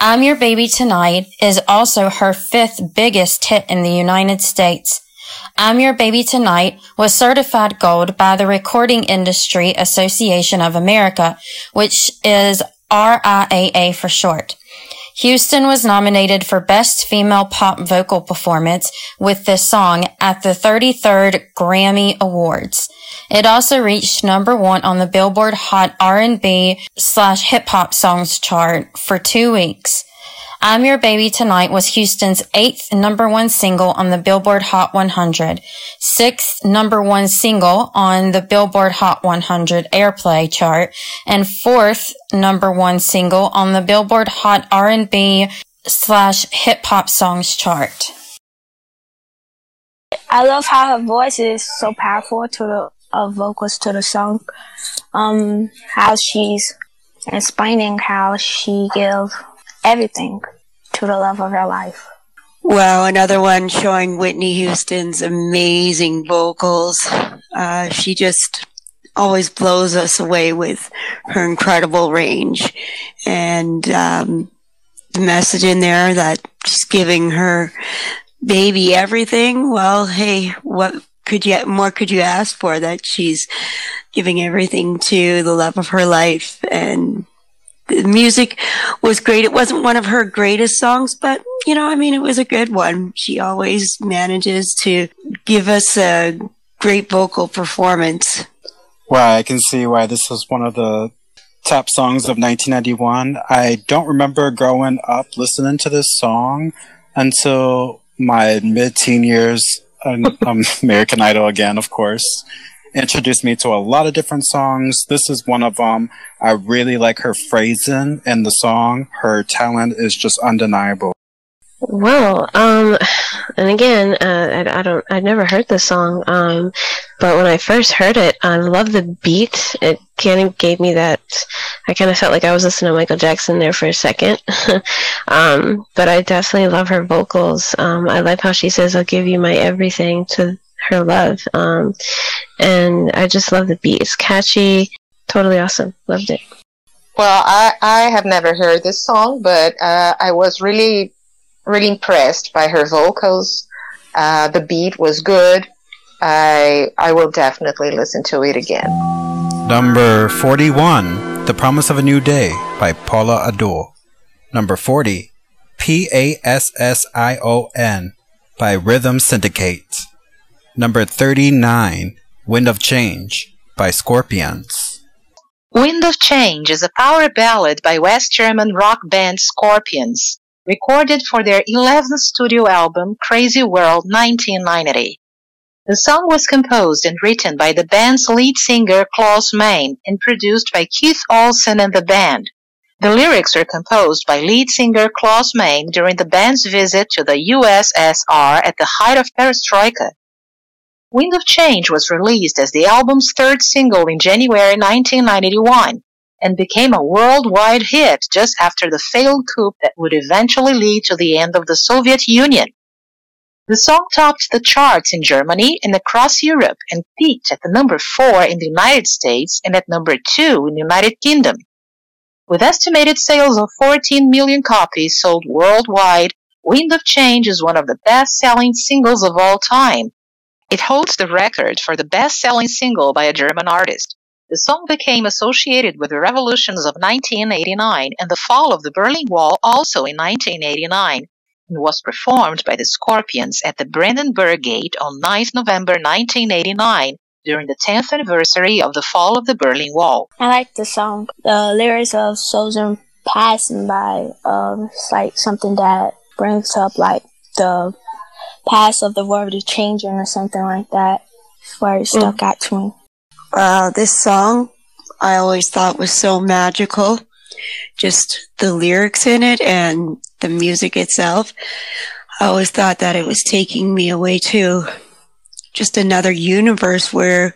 I'm Your Baby Tonight is also her fifth biggest hit in the United States. I'm Your Baby Tonight was certified gold by the Recording Industry Association of America, which is RIAA for short. Houston was nominated for Best Female Pop Vocal Performance with this song at the 33rd Grammy Awards. It also reached number one on the Billboard Hot R&B slash hip hop songs chart for two weeks. I'm Your Baby Tonight was Houston's eighth number one single on the Billboard Hot 100, sixth number one single on the Billboard Hot 100 airplay chart, and fourth number one single on the Billboard Hot R&B slash hip hop songs chart. I love how her voice is so powerful to the uh, vocals to the song. Um, how she's explaining how she gives everything to the love of her life. Wow, another one showing Whitney Houston's amazing vocals. Uh, she just always blows us away with her incredible range. And um, the message in there that she's giving her baby everything. Well, hey, what could you more could you ask for that she's giving everything to the love of her life and the music was great. It wasn't one of her greatest songs, but you know, I mean, it was a good one. She always manages to give us a great vocal performance. Well, I can see why this was one of the top songs of 1991. I don't remember growing up listening to this song until my mid-teen years. Um, (laughs) American Idol again, of course introduced me to a lot of different songs. This is one of them. I really like her phrasing in the song. Her talent is just undeniable. Well, um, and again, uh, I, I, don't, I'd never heard this song, um, but when I first heard it, I love the beat. It kind of gave me that, I kind of felt like I was listening to Michael Jackson there for a second. (laughs) um, but I definitely love her vocals. Um, I love how she says, I'll give you my everything to her love. Um, and I just love the beat. It's catchy, totally awesome. Loved it. Well, I, I have never heard this song, but uh, I was really, really impressed by her vocals. Uh, the beat was good. I I will definitely listen to it again. Number 41, The Promise of a New Day by Paula Abdul. Number 40, P A S S I O N by Rhythm Syndicate. Number 39, Wind of Change by Scorpions. Wind of Change is a power ballad by West German rock band Scorpions, recorded for their 11th studio album Crazy World 1990. The song was composed and written by the band's lead singer Klaus Meine and produced by Keith Olsen and the band. The lyrics were composed by lead singer Klaus Meine during the band's visit to the USSR at the height of perestroika Wind of Change was released as the album's third single in January 1991 and became a worldwide hit just after the failed coup that would eventually lead to the end of the Soviet Union. The song topped the charts in Germany and across Europe and peaked at the number 4 in the United States and at number 2 in the United Kingdom. With estimated sales of 14 million copies sold worldwide, Wind of Change is one of the best-selling singles of all time it holds the record for the best-selling single by a German artist. The song became associated with the revolutions of 1989 and the fall of the Berlin Wall also in 1989 and was performed by the Scorpions at the Brandenburg Gate on 9 November 1989 during the 10th anniversary of the fall of the Berlin Wall. I like the song. The lyrics of Soldier passing by, um, it's like something that brings up like the past of the world is changing or something like that. Where it stuck mm. out to me. Wow, this song I always thought was so magical. Just the lyrics in it and the music itself. I always thought that it was taking me away to just another universe where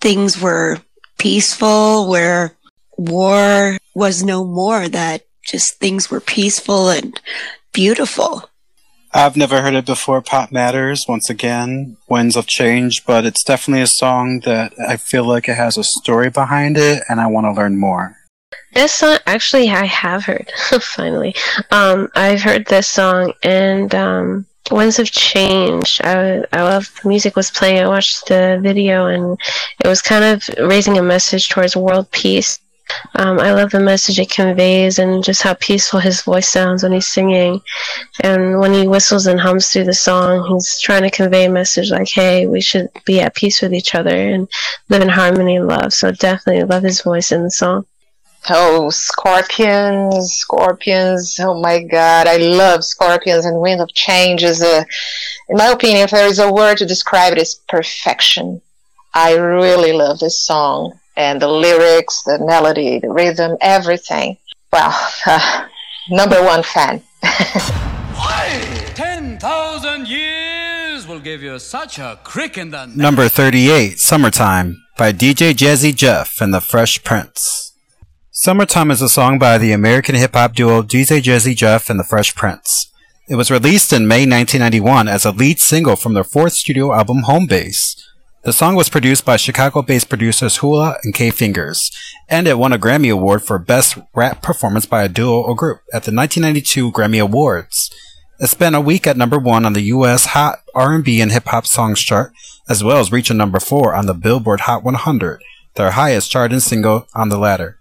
things were peaceful, where war was no more, that just things were peaceful and beautiful. I've never heard it before. Pop Matters, once again, Winds of Change, but it's definitely a song that I feel like it has a story behind it, and I want to learn more. This song, actually, I have heard, (laughs) finally. Um, I've heard this song, and um, Winds of Change. I, I love the music was playing. I watched the video, and it was kind of raising a message towards world peace um, I love the message it conveys and just how peaceful his voice sounds when he's singing. And when he whistles and hums through the song, he's trying to convey a message like, hey, we should be at peace with each other and live in harmony and love. So definitely love his voice in the song. Oh, Scorpions, Scorpions. Oh my God, I love Scorpions and Wind of Change is a, in my opinion, if there is a word to describe it, it, is perfection. I really love this song and the lyrics, the melody, the rhythm, everything. Well, uh, (laughs) number one fan. 10,000 years will give you such a crick in the Number 38, Summertime, by DJ Jazzy Jeff and the Fresh Prince. Summertime is a song by the American hip hop duo DJ Jazzy Jeff and the Fresh Prince. It was released in May 1991 as a lead single from their fourth studio album Home Base. The song was produced by Chicago-based producers Hula and K Fingers, and it won a Grammy Award for Best Rap Performance by a Duo or Group at the 1992 Grammy Awards. It spent a week at number one on the U.S. Hot R&B and Hip Hop Songs chart, as well as reaching number four on the Billboard Hot 100, their highest charting single on the latter.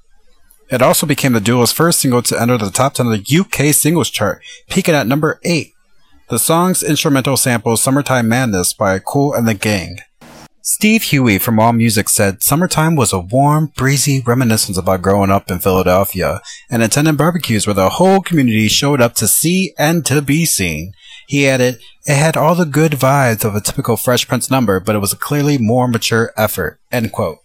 It also became the duo's first single to enter the top 10 of the UK singles chart, peaking at number 8. The song's instrumental samples Summertime Madness by Kool and the Gang. Steve Huey from AllMusic said summertime was a warm, breezy reminiscence about growing up in Philadelphia and attending barbecues where the whole community showed up to see and to be seen. He added, it had all the good vibes of a typical Fresh Prince number, but it was a clearly more mature effort. End quote.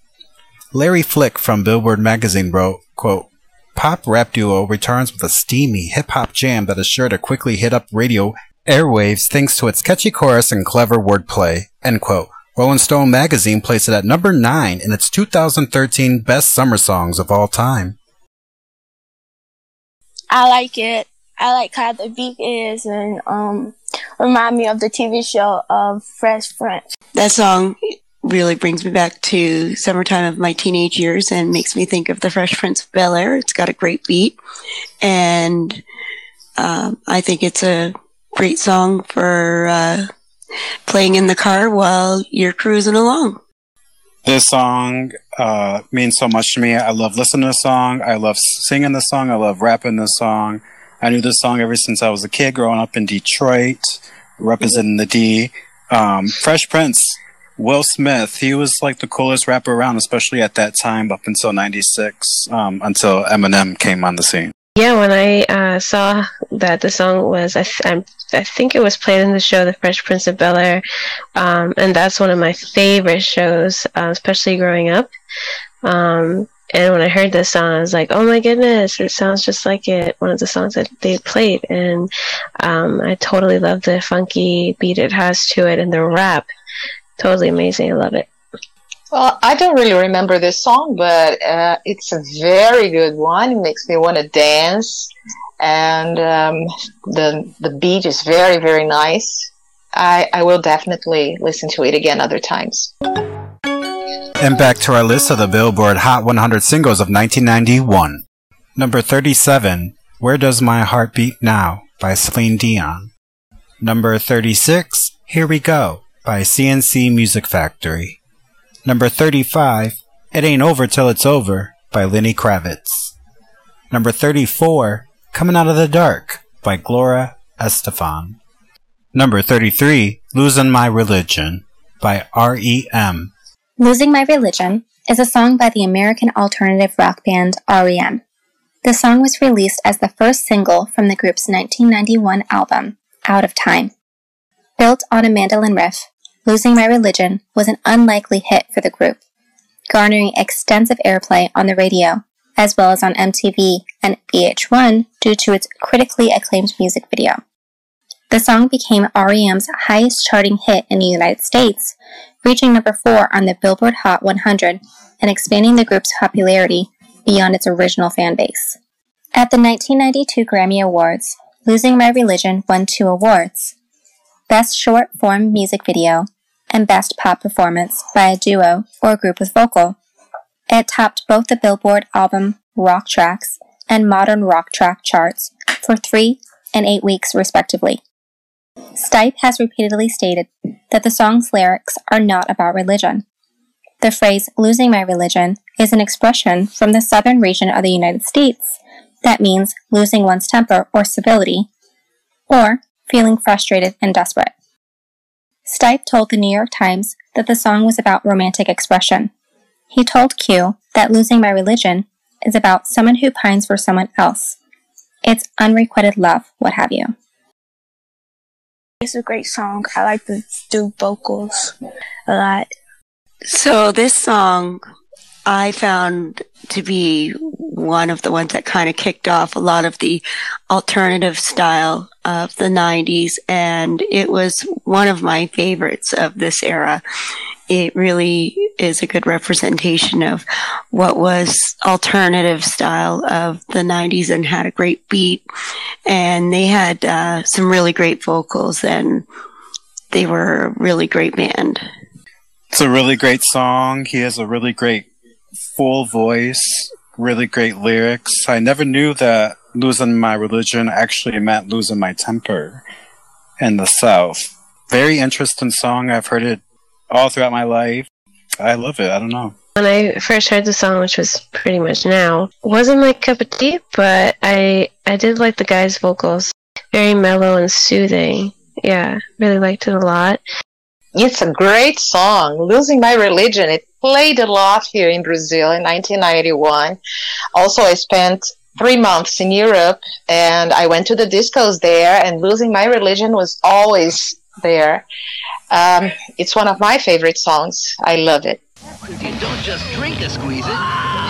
Larry Flick from Billboard magazine wrote, quote, Pop rap duo returns with a steamy hip hop jam that is sure to quickly hit up radio airwaves thanks to its catchy chorus and clever wordplay. End quote. Rolling Stone magazine placed it at number 9 in its 2013 Best Summer Songs of All Time. I like it. I like how the beat is and um remind me of the TV show of Fresh Prince. That song really brings me back to summertime of my teenage years and makes me think of the Fresh Prince of Bel Air. It's got a great beat, and um, I think it's a great song for uh, playing in the car while you're cruising along. This song uh, means so much to me. I love listening to the song. I love singing the song. I love rapping the song. I knew this song ever since I was a kid growing up in Detroit, representing the D. Um, Fresh Prince, Will Smith, he was like the coolest rapper around, especially at that time up until 96, um, until Eminem came on the scene. Yeah, when I uh, saw that the song was, I, th- I think it was played in the show The Fresh Prince of Bel Air, um, and that's one of my favorite shows, uh, especially growing up. Um, and when I heard this song, I was like, "Oh my goodness, it sounds just like it." One of the songs that they played, and um, I totally love the funky beat it has to it and the rap. Totally amazing. I love it. Well, I don't really remember this song, but uh, it's a very good one. It makes me want to dance, and um, the the beat is very very nice. I I will definitely listen to it again other times. And back to our list of the Billboard Hot 100 singles of 1991. Number 37, Where Does My Heart Beat Now by Celine Dion. Number 36, Here We Go by C+C Music Factory. Number 35, It Ain't Over Till It's Over by Lenny Kravitz. Number 34, Coming Out of the Dark by Gloria Estefan. Number 33, Losing My Religion by REM. Losing My Religion is a song by the American alternative rock band REM. The song was released as the first single from the group's 1991 album, Out of Time. Built on a mandolin riff, Losing My Religion was an unlikely hit for the group, garnering extensive airplay on the radio, as well as on MTV and VH1 due to its critically acclaimed music video. The song became REM's highest charting hit in the United States, reaching number 4 on the Billboard Hot 100 and expanding the group's popularity beyond its original fan base. At the 1992 Grammy Awards, Losing My Religion won two awards Best Short Form Music Video and Best Pop Performance by a Duo or Group with Vocal. It topped both the Billboard album Rock Tracks and Modern Rock Track charts for three and eight weeks, respectively. Stipe has repeatedly stated that the song's lyrics are not about religion. The phrase losing my religion is an expression from the southern region of the United States that means losing one's temper or stability, or feeling frustrated and desperate. Stipe told the New York Times that the song was about romantic expression. He told Q that losing my religion is about someone who pines for someone else. It's unrequited love, what have you. It's a great song. I like to do vocals a lot. So this song I found to be one of the ones that kind of kicked off a lot of the alternative style of the 90s and it was one of my favorites of this era. It really is a good representation of what was alternative style of the 90s and had a great beat and they had uh, some really great vocals and they were a really great band. It's a really great song. He has a really great full voice, really great lyrics. I never knew that losing my religion actually meant losing my temper in the South. Very interesting song. I've heard it all throughout my life. I love it. I don't know. When I first heard the song, which was pretty much now, wasn't my cup of tea, but I I did like the guy's vocals. Very mellow and soothing. Yeah, really liked it a lot. It's a great song. Losing My Religion. It played a lot here in Brazil in 1991. Also, I spent three months in Europe and I went to the discos there and Losing My Religion was always there. Um, it's one of my favorite songs. I love it. You don't just drink to squeeze it,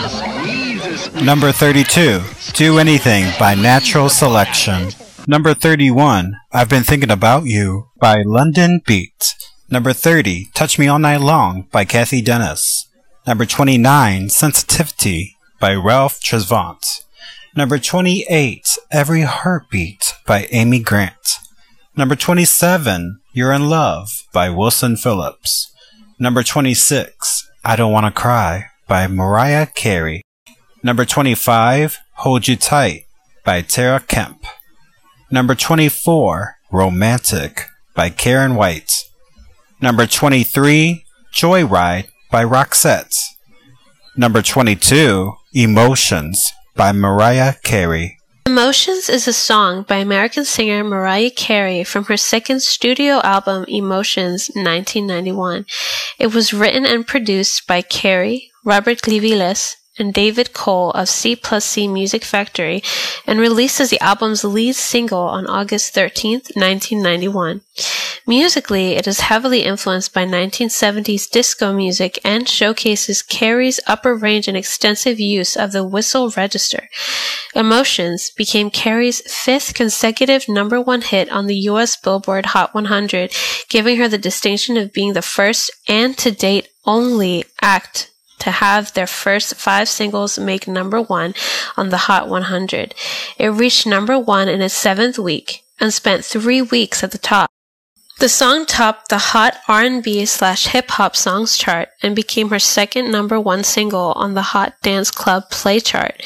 you squeeze it. Number 32, Do Anything by Natural Selection. Number 31, I've Been Thinking About You by London Beat. Number 30, Touch Me All Night Long by Cathy Dennis. Number 29, Sensitivity by Ralph Tresvant. Number 28, Every Heartbeat by Amy Grant. Number 27, You're in Love by Wilson Phillips. Number 26, I Don't Wanna Cry by Mariah Carey. Number 25, Hold You Tight by Tara Kemp. Number 24, Romantic by Karyn White. Number 23, Joyride by Roxette. Number 22, Emotions by Mariah Carey. Emotions is a song by American singer Mariah Carey from her second studio album Emotions 1991. It was written and produced by Carey, Robert Clivillés, and David Cole of C plus C Music Factory and released as the album's lead single on August 13, 1991. Musically, it is heavily influenced by 1970s disco music and showcases Carey's upper range and extensive use of the whistle register. Emotions became Carey's fifth consecutive number one hit on the US Billboard Hot 100, giving her the distinction of being the first and to date only act to have their first five singles make number one on the Hot 100. It reached number one in its seventh week and spent three weeks at the top. The song topped the Hot R&B slash hip hop songs chart and became her second number one single on the Hot Dance Club Play chart.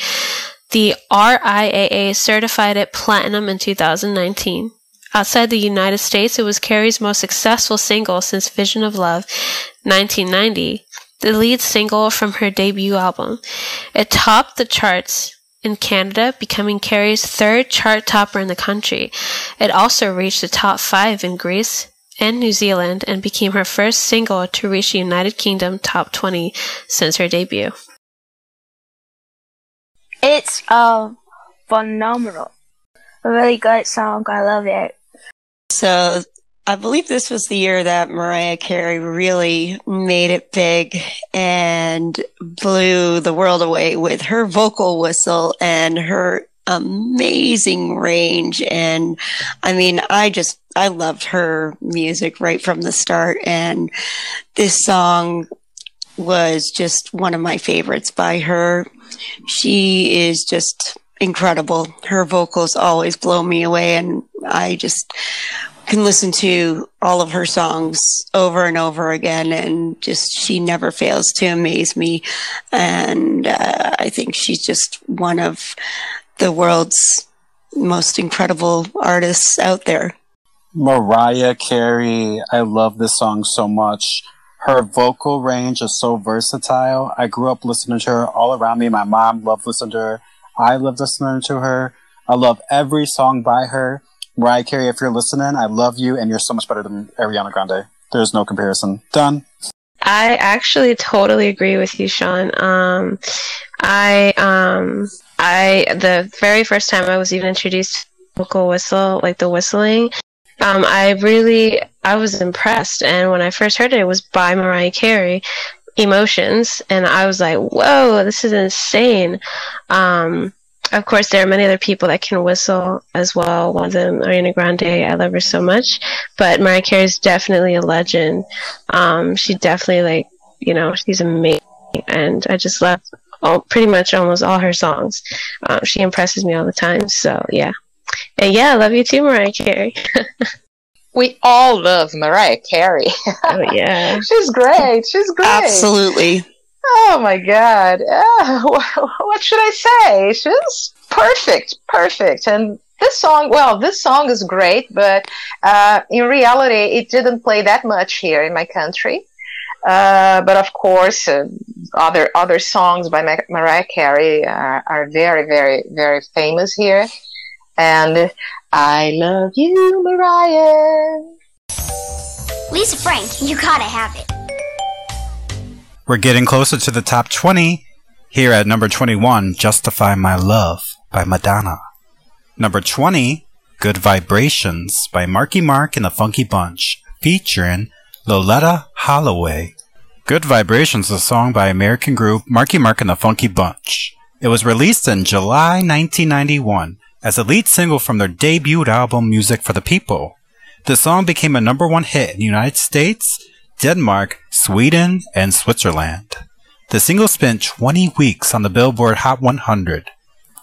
The RIAA certified it platinum in 2019. Outside the United States, it was Carey's most successful single since Vision of Love, 1990, the lead single from her debut album. It topped the charts in Canada, becoming Carey's third chart topper in the country. It also reached the top five in Greece and New Zealand and became her first single to reach the United Kingdom top 20 since her debut. It's uh, phenomenal. A really good song. I love it. So I believe this was the year that Mariah Carey really made it big and blew the world away with her vocal whistle and her amazing range. And I mean, I just, I loved her music right from the start. And this song was just one of my favorites by her. She is just incredible. Her vocals always blow me away. And I just, can listen to all of her songs over and over again and just she never fails to amaze me and uh, i think she's just one of the world's most incredible artists out there Mariah Carey, I love this song so much. Her vocal range is so versatile. I grew up listening to her all around me. My mom loved listening to her. I loved listening to her. I love every song by her. Mariah Carey, if you're listening, I love you, and you're so much better than Ariana Grande. There's no comparison. Done. I actually totally agree with you, Sean. Um, I um I the very first time I was even introduced to vocal whistle, like the whistling, um, I really I was impressed. And when I first heard it, it was by Mariah Carey, Emotions, and I was like, whoa, this is insane. Um, of course, there are many other people that can whistle as well. One of them, Ariana Grande, I love her so much. But Mariah Carey is definitely a legend. Um, she definitely like, you know, she's amazing, and I just love all, pretty much almost all her songs. Um, she impresses me all the time. So yeah, and yeah, I love you too, Mariah Carey. (laughs) We all love Mariah Carey. oh yeah, (laughs) she's great. She's great. Absolutely. Oh my God. (laughs) Uh, what should I say? She's perfect, perfect. And this song, well, this song is great, but uh, in reality, it didn't play that much here in my country. Uh, but of course, uh, other other songs by Mar- Mariah Carey are, are very, very, very famous here. And I love you, Mariah. Lisa Frank, you gotta have it. We're getting closer to the top 20. Here at number 21, Justify My Love by Madonna. Number 20, Good Vibrations by Marky Mark and the Funky Bunch, featuring Loleatta Holloway. Good Vibrations is a song by American group Marky Mark and the Funky Bunch. It was released in July 1991 as a lead single from their debut album Music for the People. The song became a number one hit in the United States, Denmark, Sweden, and Switzerland. The single spent 20 weeks on the Billboard Hot 100.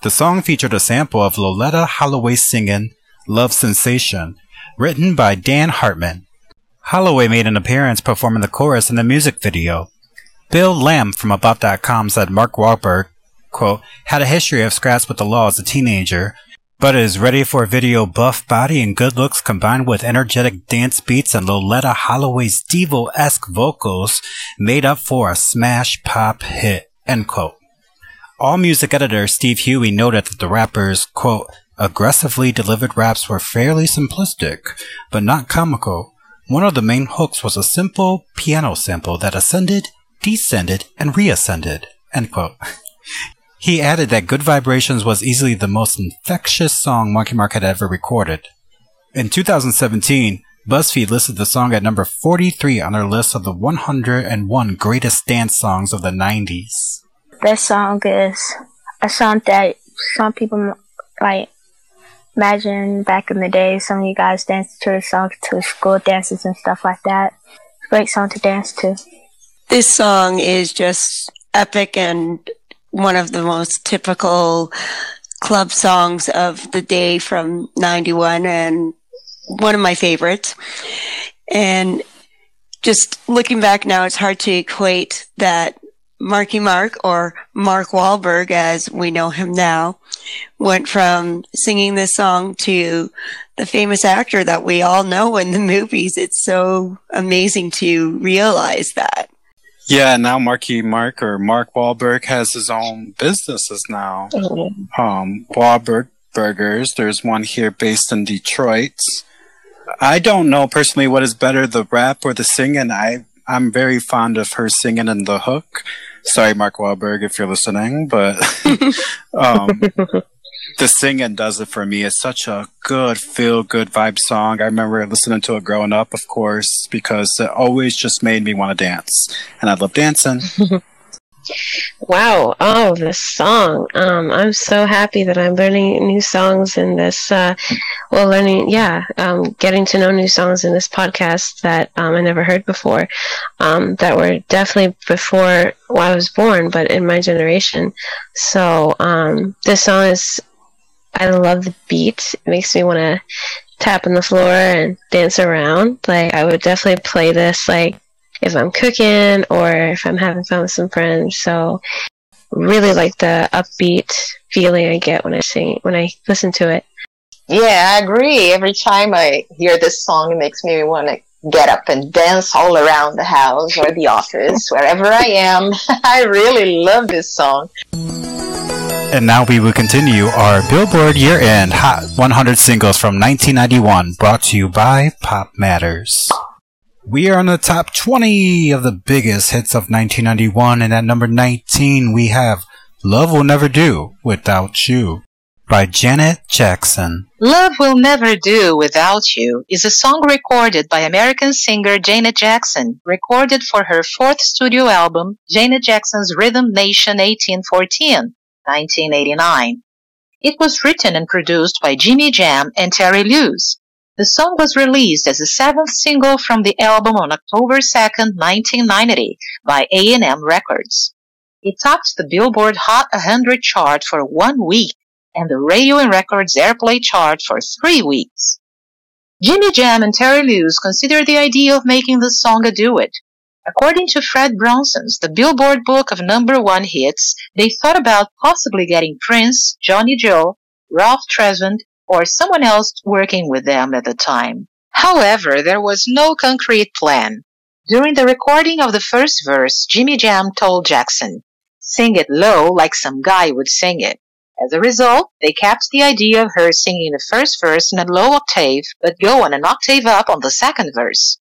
The song featured a sample of Loleatta Holloway singing Love Sensation, written by Dan Hartman. Holloway made an appearance performing the chorus in the music video. Bill Lamb from About.com said Mark Wahlberg, quote, had a history of scraps with the law as a teenager, but is ready for video buff body and good looks combined with energetic dance beats and Loleatta Holloway's Devo-esque vocals made up for a smash pop hit, end quote. AllMusic editor Steve Huey noted that the rapper's, quote, aggressively delivered raps were fairly simplistic, but not comical. One of the main hooks was a simple piano sample that ascended, descended, and reascended, end quote. (laughs) He added that Good Vibrations was easily the most infectious song Marky Mark had ever recorded. In 2017, BuzzFeed listed the song at number 43 on their list of the 101 greatest dance songs of the 90s. This song is a song that some people like imagine back in the day. Some of you guys danced to the song to school dances and stuff like that. Great song to dance to. This song is just epic and one of the most typical club songs of the day from 91 and one of my favorites. And just looking back now, it's hard to equate that Marky Mark or Mark Wahlberg, as we know him now, went from singing this song to the famous actor that we all know in the movies. It's so amazing to realize that. Yeah, now Marky Mark or Mark Wahlberg has his own businesses now. Mm-hmm. Um, Wahlberg Burgers. There's one here based in Detroit. I don't know personally what is better, the rap or the singing. I I'm very fond of her singing in the hook. Sorry, Mark Wahlberg, if you're listening, but (laughs) um, (laughs) the singing does it for me. It's such a good feel good vibe song. I remember listening to it growing up, of course, because it always just made me want to dance, and I love dancing. (laughs) wow! Oh, this song. Um, I'm so happy that I'm learning new songs in this. Uh, well, learning, yeah, um, getting to know new songs in this podcast that um, I never heard before. Um, that were definitely before I was born, but in my generation. So um, this song is I love the beat. It makes me want to tap on the floor and dance around. Like I would definitely play this like if I'm cooking or if I'm having fun with some friends. So really like the upbeat feeling I get when I sing when I listen to it. Yeah, I agree. Every time I hear this song, it makes me want to get up and dance all around the house or the office, wherever I am. (laughs) I really love this song. And now we will continue our Billboard Year End Hot 100 Singles from 1991, brought to you by Pop Matters. We are on the top 20 of the biggest hits of 1991, and at number 19 we have Love Will Never Do Without You by Janet Jackson. Love Will Never Do Without You is a song recorded by American singer Janet Jackson, recorded for her fourth studio album, Janet Jackson's Rhythm Nation 1814, 1989. It was written and produced by Jimmy Jam and Terry Lewis. The song was released as the seventh single from the album on October 2, 1990 by A&M Records. It topped the Billboard Hot 100 chart for one week and the Radio and Records Airplay chart for three weeks. Jimmy Jam and Terry Lewis considered the idea of making the song a duet. According to Fred Bronson's The Billboard Book of Number One Hits, they thought about possibly getting Prince, Johnny Gill, Ralph Tresvant, or someone else working with them at the time. However, there was no concrete plan. During the recording of the first verse, Jimmy Jam told Jackson, sing it low like some guy would sing it. As a result, they kept the idea of her singing the first verse in a low octave, but go on an octave up on the second verse.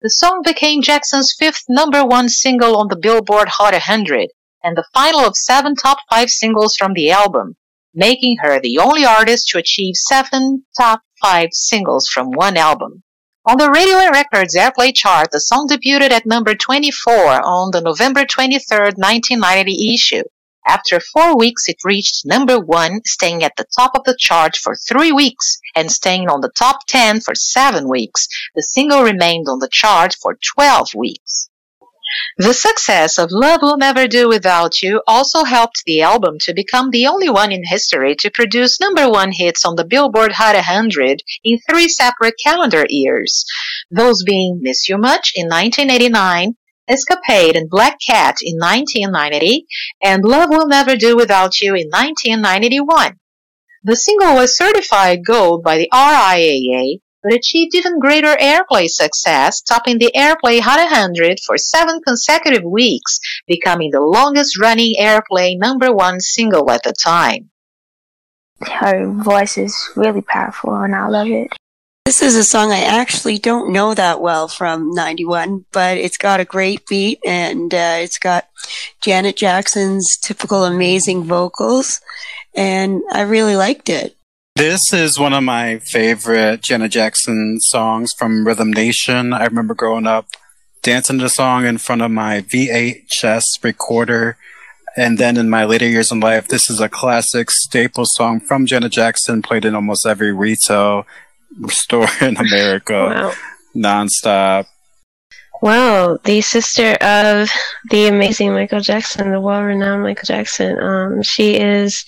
The song became Jackson's fifth number one single on the Billboard Hot 100 and the final of seven top five singles from the album, making her the only artist to achieve seven top five singles from one album. On the Radio and Records Airplay chart, the song debuted at number 24 on the November 23, 1990 issue. After four weeks, it reached number one, staying at the top of the chart for three weeks and staying on the top 10 for seven weeks. The single remained on the chart for 12 weeks. The success of Love Will Never Do Without You also helped the album to become the only one in history to produce number one hits on the Billboard Hot 100 in three separate calendar years, those being Miss You Much in 1989, Escapade and Black Cat in 1990, and Love Will Never Do Without You in 1991. The single was certified gold by the RIAA, but achieved even greater airplay success, topping the Airplay Hot 100 for seven consecutive weeks, becoming the longest running airplay number one single at the time. Her voice is really powerful and I love it. This is a song I actually don't know that well from 91, but it's got a great beat and uh, it's got Janet Jackson's typical amazing vocals, and I really liked it. This is one of my favorite Janet Jackson songs from Rhythm Nation. I remember growing up dancing to the song in front of my VHS recorder. And then in my later years in life, this is a classic staple song from Janet Jackson, played in almost every retail store in America Wow. nonstop. Wow, the sister of the amazing Michael Jackson, the world-renowned Michael Jackson. Um, she is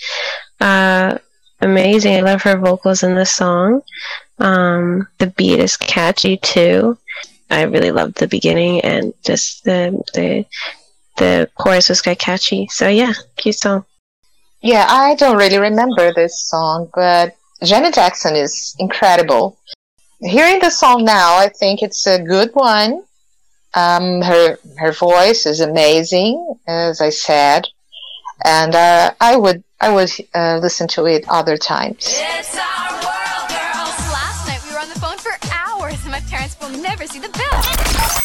uh, amazing. I love her vocals in this song. Um, the beat is catchy too. I really loved the beginning and just the the the chorus was quite catchy. So yeah, cute song. Yeah, I don't really remember this song, but Janet Jackson is incredible. Hearing the song now, I think it's a good one. Um, her her voice is amazing, as I said, and uh, I would I would uh, listen to it other times.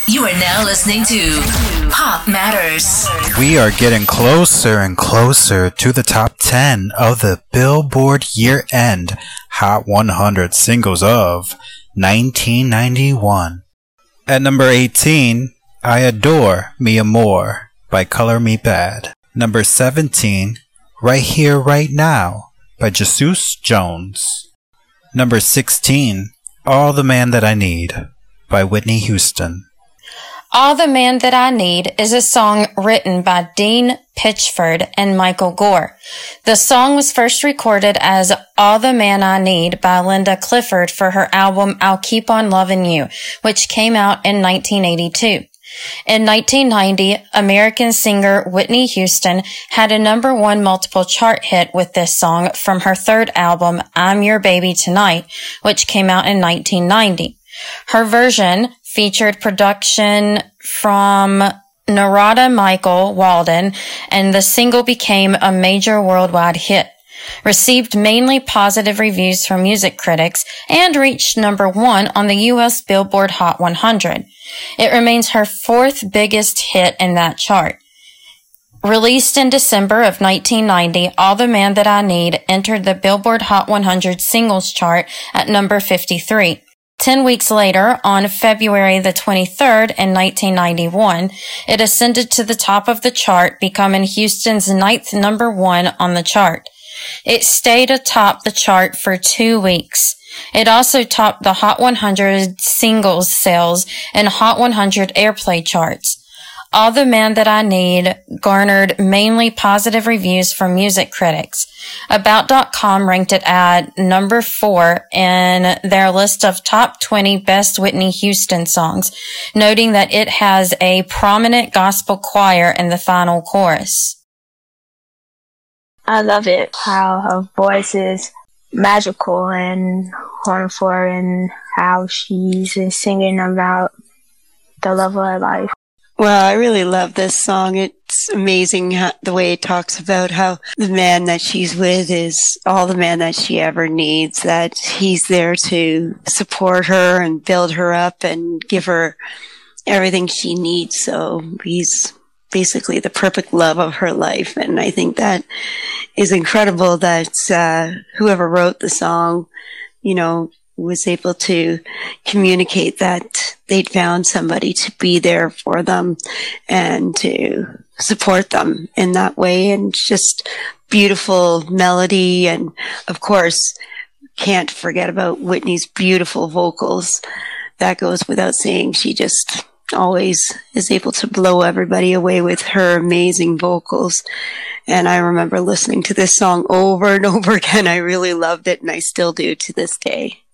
You are now listening to Pop Matters. We are getting closer and closer to the top 10 of the Billboard year end Hot 100 singles of 1991. At number 18, I Adore Mi Amor by Color Me Badd. Number 17, Right Here, Right Now by Jesus Jones. Number 16, All the Man That I Need by Whitney Houston. All the Man That I Need is a song written by Dean Pitchford and Michael Gore. The song was first recorded as All the Man I Need by Linda Clifford for her album I'll Keep on Loving You, which came out in 1982. In 1990, American singer Whitney Houston had a number one multiple chart hit with this song from her third album, I'm Your Baby Tonight, which came out in 1990. Her version featured production from Narada Michael Walden, and the single became a major worldwide hit. Received mainly positive reviews from music critics and reached number one on the US Billboard Hot 100. It remains her fourth biggest hit in that chart. Released in December of 1990, All the Man That I Need entered the Billboard Hot 100 singles chart at number 53. Ten weeks later, on February the 23rd in 1991, it ascended to the top of the chart, becoming Houston's ninth number one on the chart. It stayed atop the chart for two weeks. It also topped the Hot 100 singles sales and Hot 100 airplay charts. All the Man That I Need garnered mainly positive reviews from music critics. About.com ranked it at number four in their list of top 20 best Whitney Houston songs, noting that it has a prominent gospel choir in the final chorus. I love it how her voice is magical and wonderful and how she's singing about the love of her life. Well, I really love this song. It's amazing how, the way it talks about how the man that she's with is all the man that she ever needs, that he's there to support her and build her up and give her everything she needs. So he's basically the perfect love of her life. And I think that is incredible that uh, whoever wrote the song, you know, was able to communicate that they'd found somebody to be there for them and to support them in that way. And just beautiful melody. And of course can't forget about Whitney's beautiful vocals. That goes without saying. She just always is able to blow everybody away with her amazing vocals. And I remember listening to this song over and over again. I really loved it and I still do to this day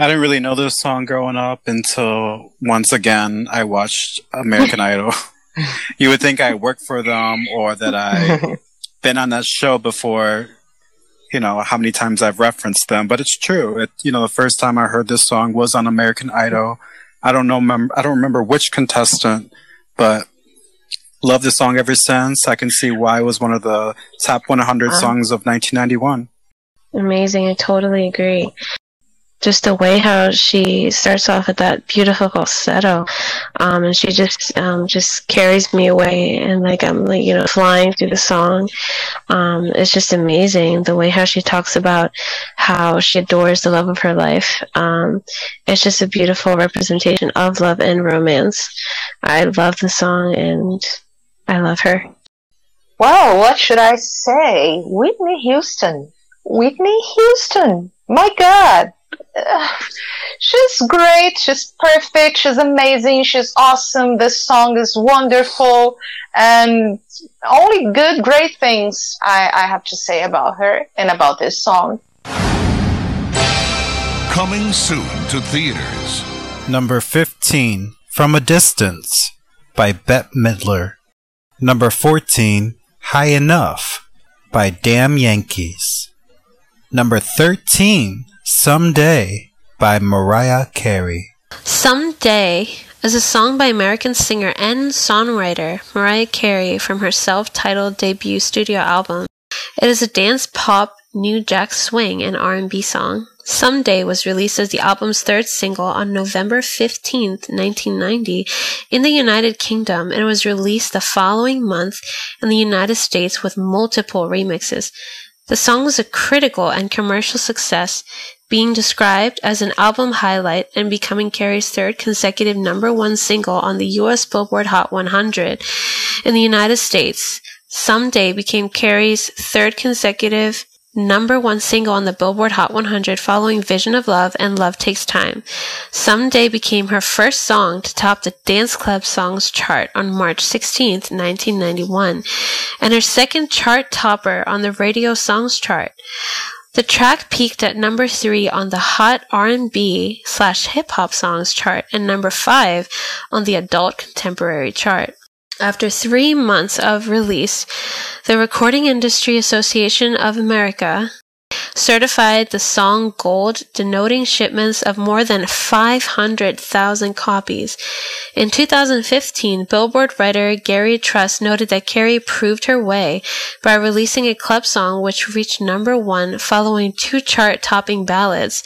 I didn't really know this song growing up until once again I watched American (laughs) Idol. you would think I worked for them or that I've (laughs) been on that show before. You know how many times I've referenced them, but it's true. It, you know, the first time I heard this song was on American Idol. I don't know, mem- I don't remember which contestant, but love the song ever since. I can see why it was one of the top 100 uh-huh. songs of 1991. Amazing. I totally agree just the way how she starts off with that beautiful falsetto, um, and she just um, just carries me away, and like I'm like you know flying through the song. Um, it's just amazing the way how she talks about how she adores the love of her life. Um, it's just a beautiful representation of love and romance. I love the song, and I love her. Well, what should I say? Whitney Houston. Whitney Houston. My God she's great. She's perfect. She's amazing. She's awesome. This song is wonderful. And only good, great things I, I have to say about her and about this song. Coming soon to theaters. Number 15, From a Distance by Bette Midler. Number 14, High Enough by Damn Yankees. Number 13, Someday by Mariah Carey. Someday is a song by American singer and songwriter Mariah Carey from her self-titled debut studio album. It is a dance pop new jack swing and R&B song. Someday was released as the album's third single on November 15, 1990 in the United Kingdom and was released the following month in the United States with multiple remixes. The song was a critical and commercial success, being described as an album highlight and becoming Carey's third consecutive number one single on the US Billboard Hot 100. In the United States, Someday became Carey's third consecutive number one single on the Billboard Hot 100 following Vision of Love and Love Takes Time. Someday became her first song to top the Dance Club Songs chart on March 16, 1991, and her second chart topper on the Radio Songs chart. The track peaked at number three on the Hot R&B slash Hip Hop Songs chart and number five on the Adult Contemporary chart. After three months of release, the Recording Industry Association of America certified the song gold, denoting shipments of more than 500,000 copies. In 2015, Billboard writer Gary Trust noted that Carey proved her way by releasing a club song which reached number one following two chart topping ballads.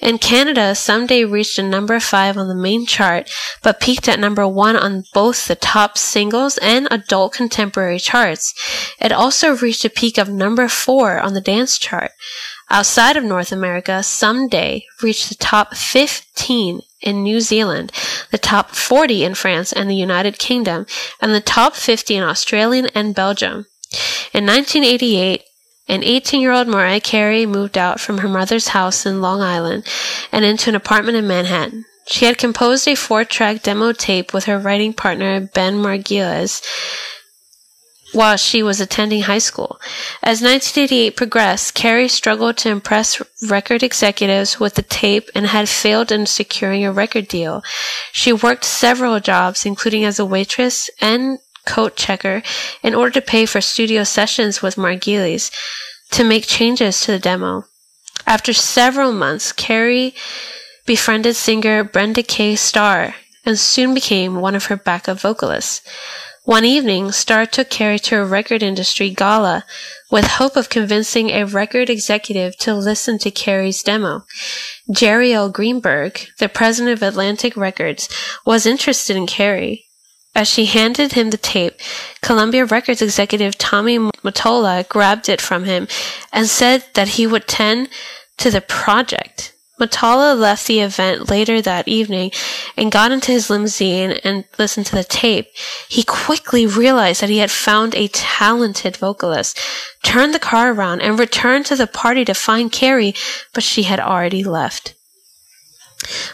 In Canada, Someday reached a number five on the main chart, but peaked at number one on both the top singles and adult contemporary charts. It also reached a peak of number four on the dance chart. Outside of North America, Someday reached the top 15 in New Zealand, the top 40 in France and the United Kingdom, and the top 50 in Australia and Belgium. In 1988, an 18 year old Mariah Carey moved out from her mother's house in Long Island and into an apartment in Manhattan. She had composed a four track demo tape with her writing partner Ben Margulies while she was attending high school. As 1988 progressed, Carey struggled to impress record executives with the tape and had failed in securing a record deal. She worked several jobs, including as a waitress and coat checker, in order to pay for studio sessions with Margulies to make changes to the demo. After several months, Carey befriended singer Brenda K. Starr and soon became one of her backup vocalists. One evening, Starr took Carey to a record industry gala with hope of convincing a record executive to listen to Carey's demo. Jerry L. Greenberg, the president of Atlantic Records, was interested in Carey. As she handed him the tape, Columbia Records executive Tommy Mottola grabbed it from him and said that he would tend to the project. Mottola left the event later that evening and got into his limousine and listened to the tape. He quickly realized that he had found a talented vocalist, turned the car around, and returned to the party to find Carey, but she had already left.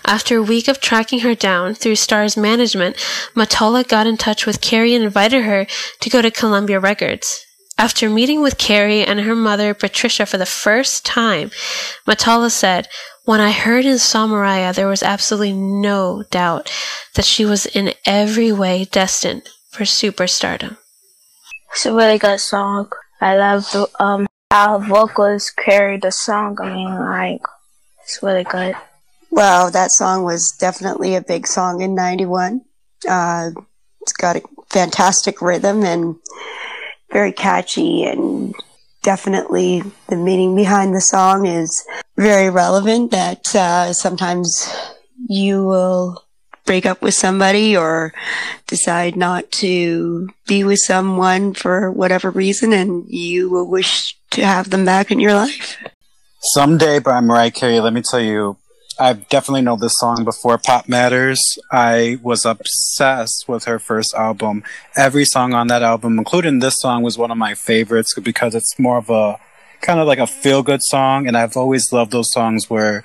After a week of tracking her down through Starr's management, Mottola got in touch with Carey and invited her to go to Columbia Records. After meeting with Carey and her mother, Patricia, for the first time, Mottola said, When I heard and saw Mariah, there was absolutely no doubt that she was in every way destined for superstardom. It's a really good song. I love the, um, how vocals carry the song. I mean, like, it's really good. Well, that song was definitely a big song in 91. Uh, it's got a fantastic rhythm and very catchy and definitely the meaning behind the song is very relevant that uh, sometimes you will break up with somebody or decide not to be with someone for whatever reason and you will wish to have them back in your life. Someday by Mariah Carey, let me tell you, I definitely know this song before Pop Matters. I was obsessed with her first album. Every song on that album, including this song, was one of my favorites because it's more of a kind of like a feel good song. And I've always loved those songs where,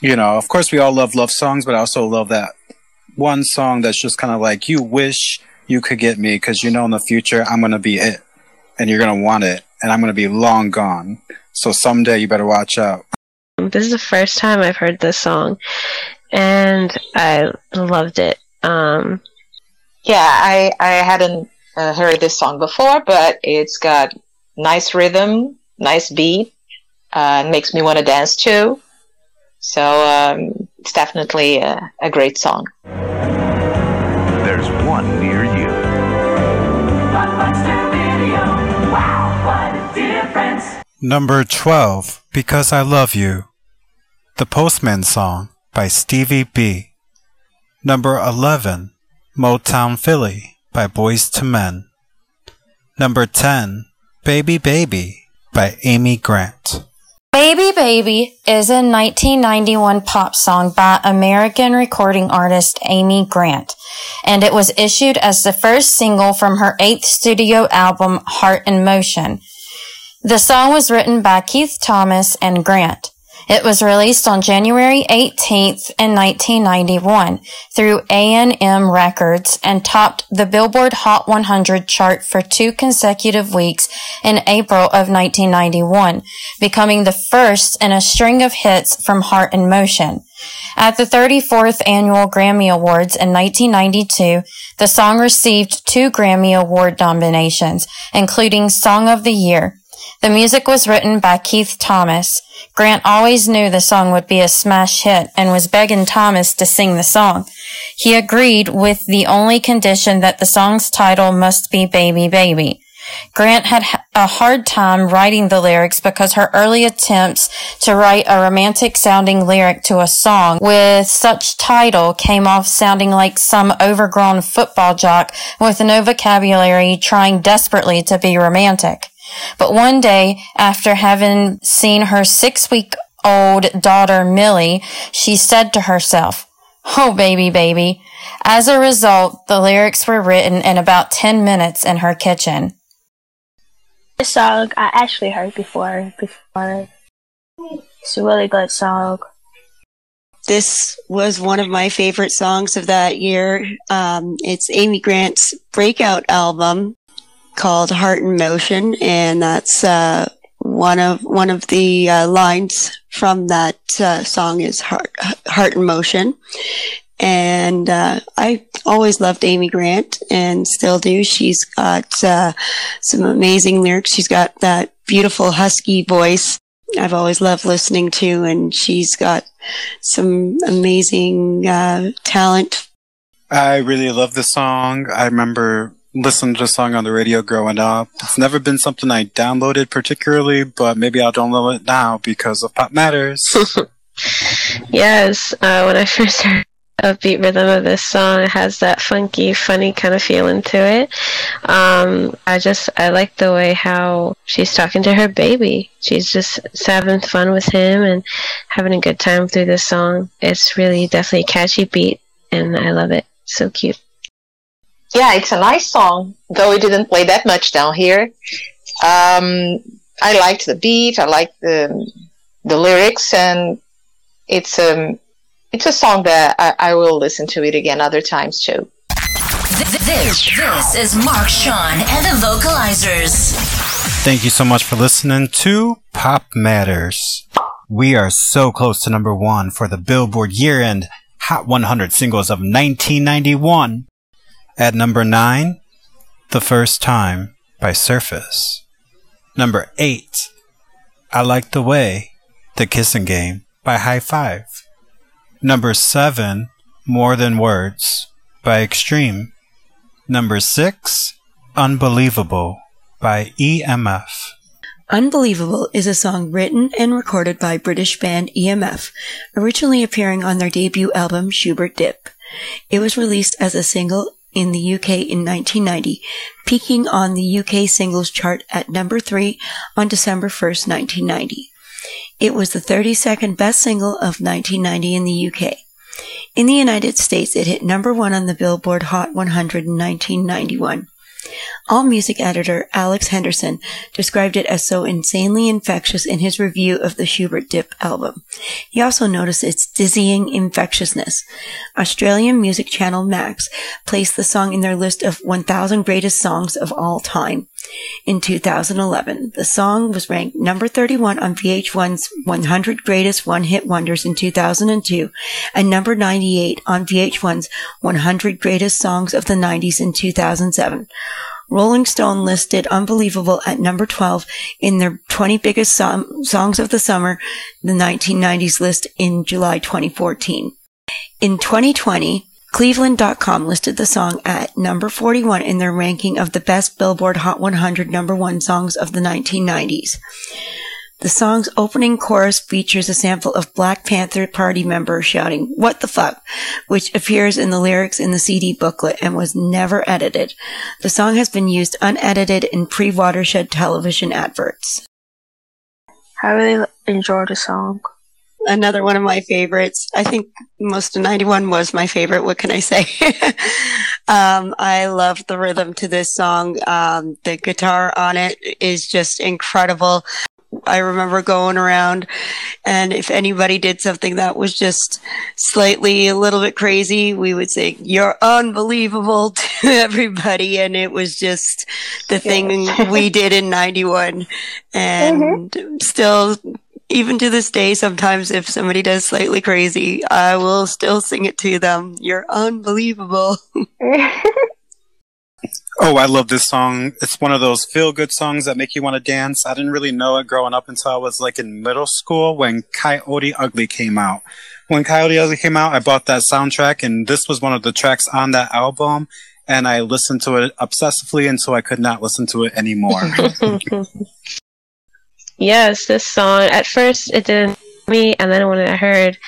you know, of course we all love love songs, but I also love that one song that's just kind of like, you wish you could get me because you know in the future I'm going to be it and you're going to want it and I'm going to be long gone. So someday you better watch out. This is the first time I've heard this song, and I loved it. Um, yeah, I I hadn't uh, heard this song before, but it's got nice rhythm, nice beat, uh, makes me want to dance too. So um, it's definitely a, a great song. There's one near you. Number 12, Because I Love You. The Postman Song by Stevie B. Number 11, Motown Philly by Boyz II Men. Number 10, Baby Baby by Amy Grant. Baby Baby is a 1991 pop song by American recording artist Amy Grant, and it was issued as the first single from her eighth studio album, Heart in Motion. The song was written by Keith Thomas and Grant. It was released on January 18th in 1991 through A&M Records and topped the Billboard Hot 100 chart for two consecutive weeks in April of 1991, becoming the first in a string of hits from Heart in Motion. At the 34th Annual Grammy Awards in 1992, the song received two Grammy Award nominations, including Song of the Year. The music was written by Keith Thomas. Grant always knew the song would be a smash hit and was begging Thomas to sing the song. He agreed with the only condition that the song's title must be Baby Baby. Grant had a hard time writing the lyrics because her early attempts to write a romantic sounding lyric to a song with such title came off sounding like some overgrown football jock with no vocabulary trying desperately to be romantic. But one day, after having seen her six week old daughter Millie, she said to herself, Oh, baby, baby. As a result, the lyrics were written in about 10 minutes in her kitchen. This song I actually heard before. Before, it's a really good song. This was one of my favorite songs of that year. Um, it's Amy Grant's breakout album called Heart in Motion, and that's uh, one of one of the uh, lines from that uh, song is Heart Heart in Motion. And uh, I always loved Amy Grant, and still do. She's got uh, some amazing lyrics. She's got that beautiful husky voice. I've always loved listening to, and she's got some amazing uh, talent. I really love the song. I remember listened to the song on the radio growing up. It's never been something I downloaded particularly, but maybe I'll download it now because of Pop Matters. (laughs) yes, uh, when I first (laughs) heard upbeat rhythm of this song, it has that funky, funny kind of feeling to it. Um, I just I like the way how she's talking to her baby. She's just having fun with him and having a good time through this song. It's really definitely a catchy beat, and I love it. So cute yeah, it's a nice song, though it didn't play that much down here. Um, I liked the beat, I liked the the lyrics, and it's um it's a song that I, I will listen to it again other times too. This, this is Mark Sean and the Vocalizers. Thank you so much for listening to Pop Matters. We are so close to number one for the Billboard year end Hot 100 singles of 1991. At number 9, The First Time by Surface. Number 8, I Like the Way, The Kissing Game by Hi-Five. Number 7, More Than Words by Extreme. Number 6, Unbelievable by EMF. Unbelievable is a song written and recorded by British band EMF, originally appearing on their debut album Schubert Dip. It was released as a single in the UK in 1990, peaking on the UK singles chart at number 3 on December 1st, 1990. It was the 32nd best single of 1990 in the UK. In the United States, it hit number 1 on the Billboard Hot 100 in 1991. AllMusic editor Alex Henderson described it as so insanely infectious in his review of the Schubert Dip album. He also noticed its dizzying infectiousness. Australian music channel Max placed the song in their list of 1000 greatest songs of all time. In 2011, the song was ranked number 31 on VH1's 100 Greatest One Hit Wonders in 2002 and number 98 on VH1's 100 Greatest Songs of the 90s in 2007. Rolling Stone listed Unbelievable at number 12 in their 20 biggest songs of the summer, the 1990s list in July 2014. In 2020, Cleveland.com listed the song at number 41 in their ranking of the best Billboard Hot 100 number one songs of the 1990s. The song's opening chorus features a sample of Black Panther Party members shouting, What the fuck? which appears in the lyrics in the CD booklet and was never edited. The song has been used unedited in pre watershed television adverts. I really enjoyed the song. Another one of my favorites. I think most of 91 was my favorite. What can I say? (laughs) um, I love the rhythm to this song. Um, the guitar on it is just incredible. I remember going around and if anybody did something that was just slightly a little bit crazy, we would say, you're unbelievable (laughs) to everybody. And it was just the thing we did in 91 (laughs) and mm-hmm. still even to this day, sometimes if somebody does slightly crazy, I will still sing it to them. You're unbelievable. (laughs) Oh, I love this song. It's one of those feel good songs that make you want to dance. I didn't really know it growing up until I was like in middle school when Coyote Ugly came out. When Coyote Ugly came out, I bought that soundtrack and this was one of the tracks on that album and I listened to it obsessively until I could not listen to it anymore. (laughs) (laughs) yes, this song, at first it didn't me and then when I heard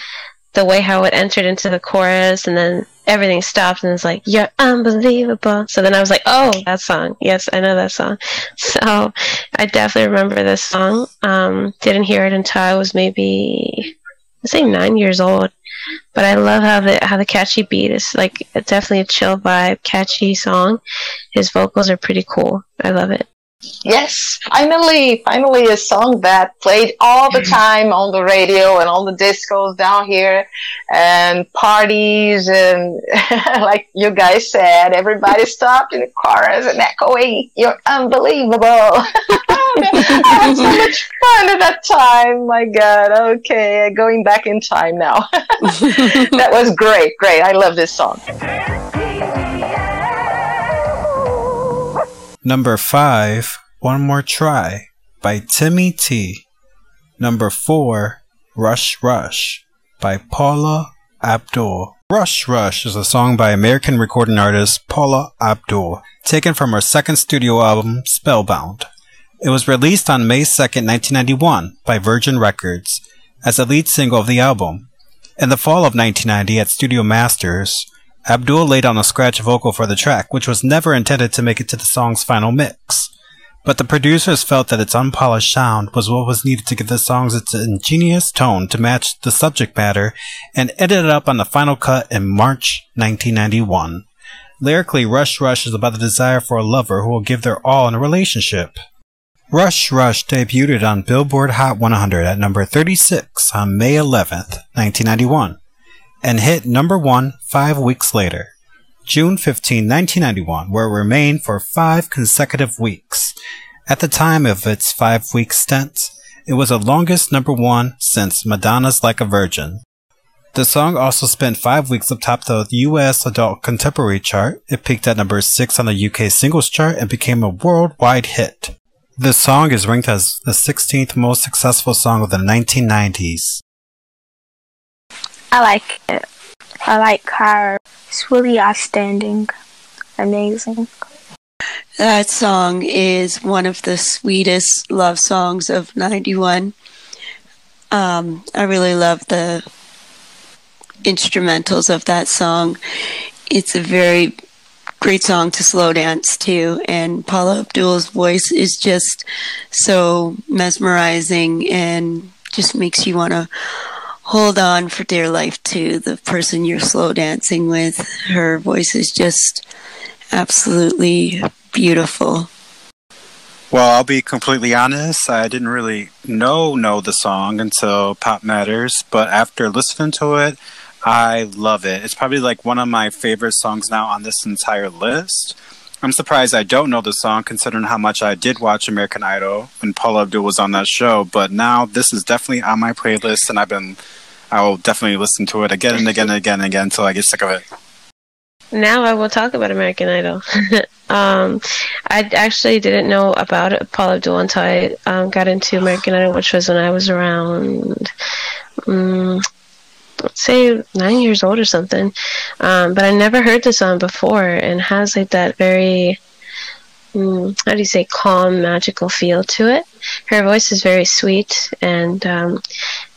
the way how it entered into the chorus and then everything stopped and it's like you're unbelievable. So then i was like oh that song. Yes i know that song. (laughs) So i definitely remember this song. Um, didn't hear it until i was maybe i say nine years old. But i love how the how the catchy beat is like definitely a chill vibe catchy song. His vocals are pretty cool. I love it Yes, finally, finally a song that played all the mm. time on the radio and on the discos down here and parties and (laughs) like you guys said, everybody stopped in the chorus and echoing, you're unbelievable. (laughs) I had so much fun at that time. My God. Okay. Going back in time now. (laughs) that was great. Great. I love this song. Number 5, One More Try by Timmy T. Number 4, Rush Rush by Paula Abdul. Rush Rush is a song by American recording artist Paula Abdul, taken from her second studio album, Spellbound. It was released on May 2, 1991 by Virgin Records as the lead single of the album. In the fall of 1990 at Studio Masters, Abdul laid on a scratch vocal for the track, which was never intended to make it to the song's final mix. But the producers felt that its unpolished sound was what was needed to give the songs its ingenious tone to match the subject matter, and ended up on the final cut in March 1991. Lyrically, Rush Rush is about the desire for a lover who will give their all in a relationship. Rush Rush debuted on Billboard Hot 100 at number 36 on May 11th, 1991 and hit number one five weeks later, June 15, 1991, where it remained for five consecutive weeks. At the time of its five week stint, it was the longest number one since Madonna's Like a Virgin. The song also spent five weeks atop the US Adult Contemporary chart. It peaked at number six on the UK singles chart and became a worldwide hit. The song is ranked as the 16th most successful song of the 1990s. I like it. I like her. It's really outstanding. Amazing. That song is one of the sweetest love songs of 91. Um, I really love the instrumentals of that song. It's a very great song to slow dance to, and Paula Abdul's voice is just so mesmerizing and just makes you want to hold on for dear life to the person you're slow dancing with. Her voice is just absolutely beautiful. Well, I'll be completely honest. I didn't really know know the song until Pop Matters, but after listening to it, I love it. It's probably like one of my favorite songs now on this entire list. I'm surprised I don't know the song considering how much I did watch American Idol when Paula Abdul was on that show, but now this is definitely on my playlist and I've been I will definitely listen to it again and again and again and again until I get sick of it. Now I will talk about American Idol. (laughs) um, I actually didn't know about Paula Abdul until I um, got into American Idol, which was when I was around, um, say, nine years old or something. Um, but I never heard the song before, and has like that very mm, how do you say calm magical feel to it her voice is very sweet and um,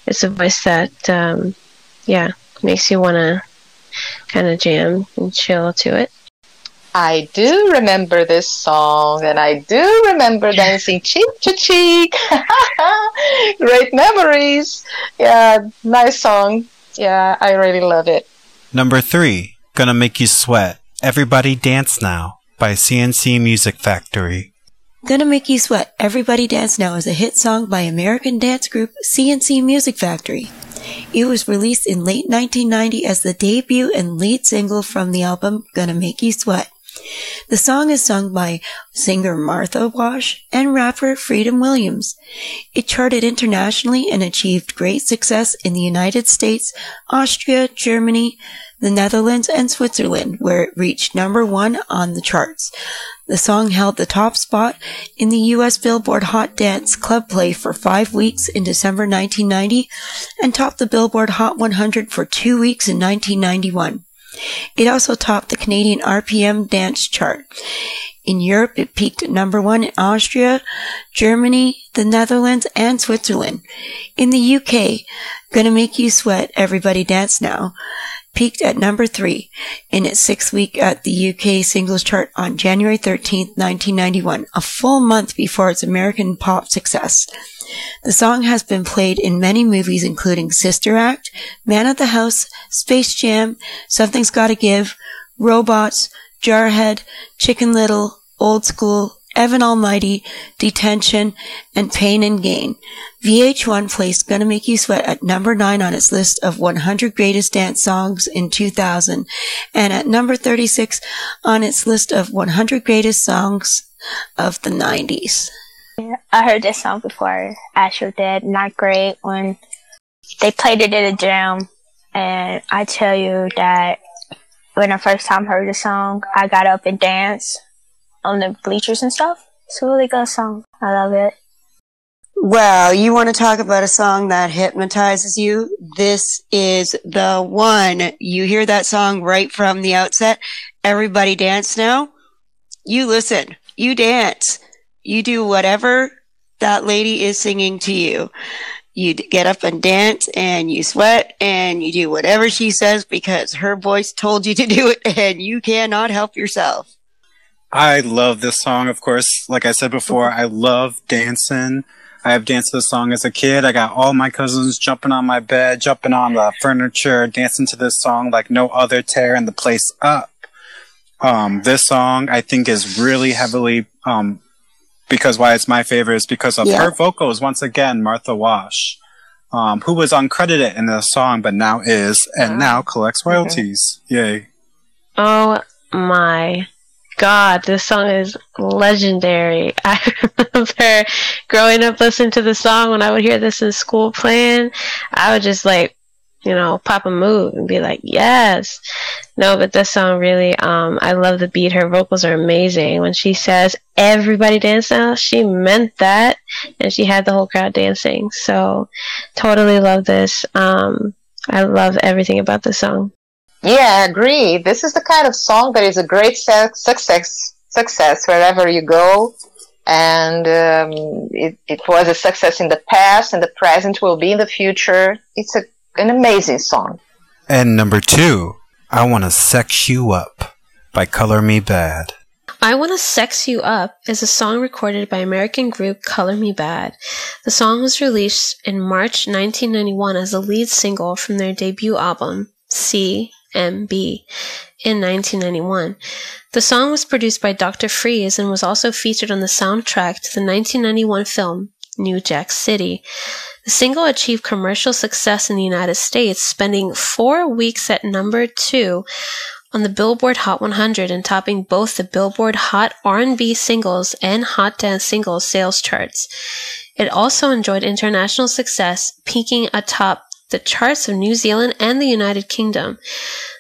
it's a voice that, um, yeah, makes you want to kind of jam and chill to it. I do remember this song, and I do remember (laughs) dancing cheek to cheek. (laughs) Great memories. Yeah, nice song. Yeah, I really love it. Number three, Gonna Make You Sweat. Everybody Dance Now by C+C Music Factory. Gonna Make You Sweat, Everybody Dance Now is a hit song by American dance group C+C Music Factory. It was released in late 1990 as the debut and lead single from the album Gonna Make You Sweat. The song is sung by singer Martha Wash and rapper Freedom Williams. It charted internationally and achieved great success in the United States, Austria, Germany, the Netherlands, and Switzerland, where it reached number one on the charts. The song held the top spot in the U.S. Billboard Hot Dance Club Play for five weeks in December 1990 and topped the Billboard Hot 100 for two weeks in 1991. It also topped the Canadian RPM dance chart. In Europe, it peaked at number one in Austria, Germany, the Netherlands, and Switzerland. In the UK, Gonna Make You Sweat, Everybody Dance Now, peaked at number three in its sixth week at the UK singles chart on January 13, 1991, a full month before its American pop success. The song has been played in many movies including Sister Act, Man of the House, Space Jam, Something's Gotta Give, Robots, Jarhead, Chicken Little, Old School, Evan Almighty, Detention, and Pain and Gain. VH1 placed Gonna Make You Sweat at number 9 on its list of 100 greatest dance songs in 2000 and at number 36 on its list of 100 greatest songs of the 90s. I heard this song before. Astro Dead, not great when they played it at a jam. And I tell you that when I first time heard the song, I got up and danced on the bleachers and stuff. It's a really good song. I love it. Well, you want to talk about a song that hypnotizes you? This is the one. You hear that song right from the outset. Everybody dance now. You listen. You dance. You do whatever that lady is singing to you. You get up and dance and you sweat and you do whatever she says because her voice told you to do it (laughs) and you cannot help yourself. I love this song, of course. Like I said before, I love dancing. I have danced this song as a kid. I got all my cousins jumping on my bed, jumping on the furniture, dancing to this song like no other, tearing the place up. Um, this song I think is really heavily, um, because why it's my favorite is because of Yeah. her vocals. Once again, Martha Wash, um, who was uncredited in the song, but now is, and now collects royalties. Yay. Oh my god, this song is legendary. (laughs) I remember growing up listening to the song when I would hear this in school playing, I would just like, you know, pop a move and be like, yes. No, but this song really, um, I love the beat. Her vocals are amazing. When she says everybody dance now, she meant that and she had the whole crowd dancing. So totally love this. Um, I love everything about this song. Yeah, I agree. This is the kind of song that is a great su- success success wherever you go. And um, it, it was a success in the past, and the present will be in the future. It's a, an amazing song. And number two, I Want to Sex You Up by Color Me Badd. I Wanna Sex You Up is a song recorded by American group Color Me Badd. The song was released in March 1991 as a lead single from their debut album, CMB, in 1991. The song was produced by Dr. Freeze and was also featured on the soundtrack to the 1991 film New Jack City. The single achieved commercial success in the United States, spending four weeks at number two on the Billboard Hot 100 and topping both the Billboard Hot R&B singles and Hot Dance singles sales charts. It also enjoyed international success, peaking atop the charts of New Zealand and the United Kingdom.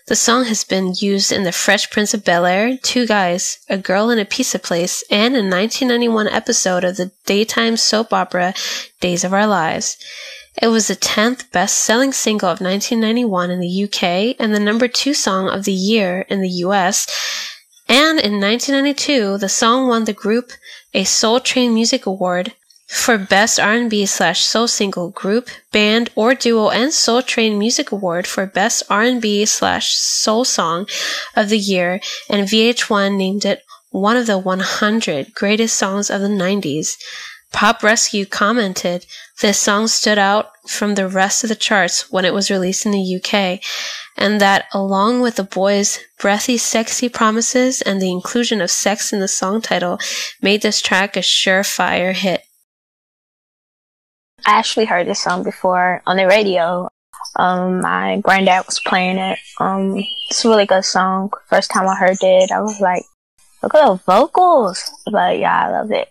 The song has been used in The Fresh Prince of Bel Air, Two Guys, A Girl in a Pizza Place, and a 1991 episode of the daytime soap opera Days of Our Lives. It was the 10th best selling single of 1991 in the UK and the number two song of the year in the US. And in 1992, the song won the group a Soul Train Music Award for Best R&B slash Soul Single Group, Band, or Duo and Soul Train Music Award for Best R&B slash Soul Song of the Year, and VH1 named it one of the 100 greatest songs of the 90s. Pop Rescue commented, this song stood out from the rest of the charts when it was released in the UK, and that along with the boys' breathy, sexy promises and the inclusion of sex in the song title, made this track a surefire hit. I actually heard this song before on the radio. Um, my granddad was playing it. Um, it's a really good song. First time I heard it, I was like look at the vocals. But yeah, I love it.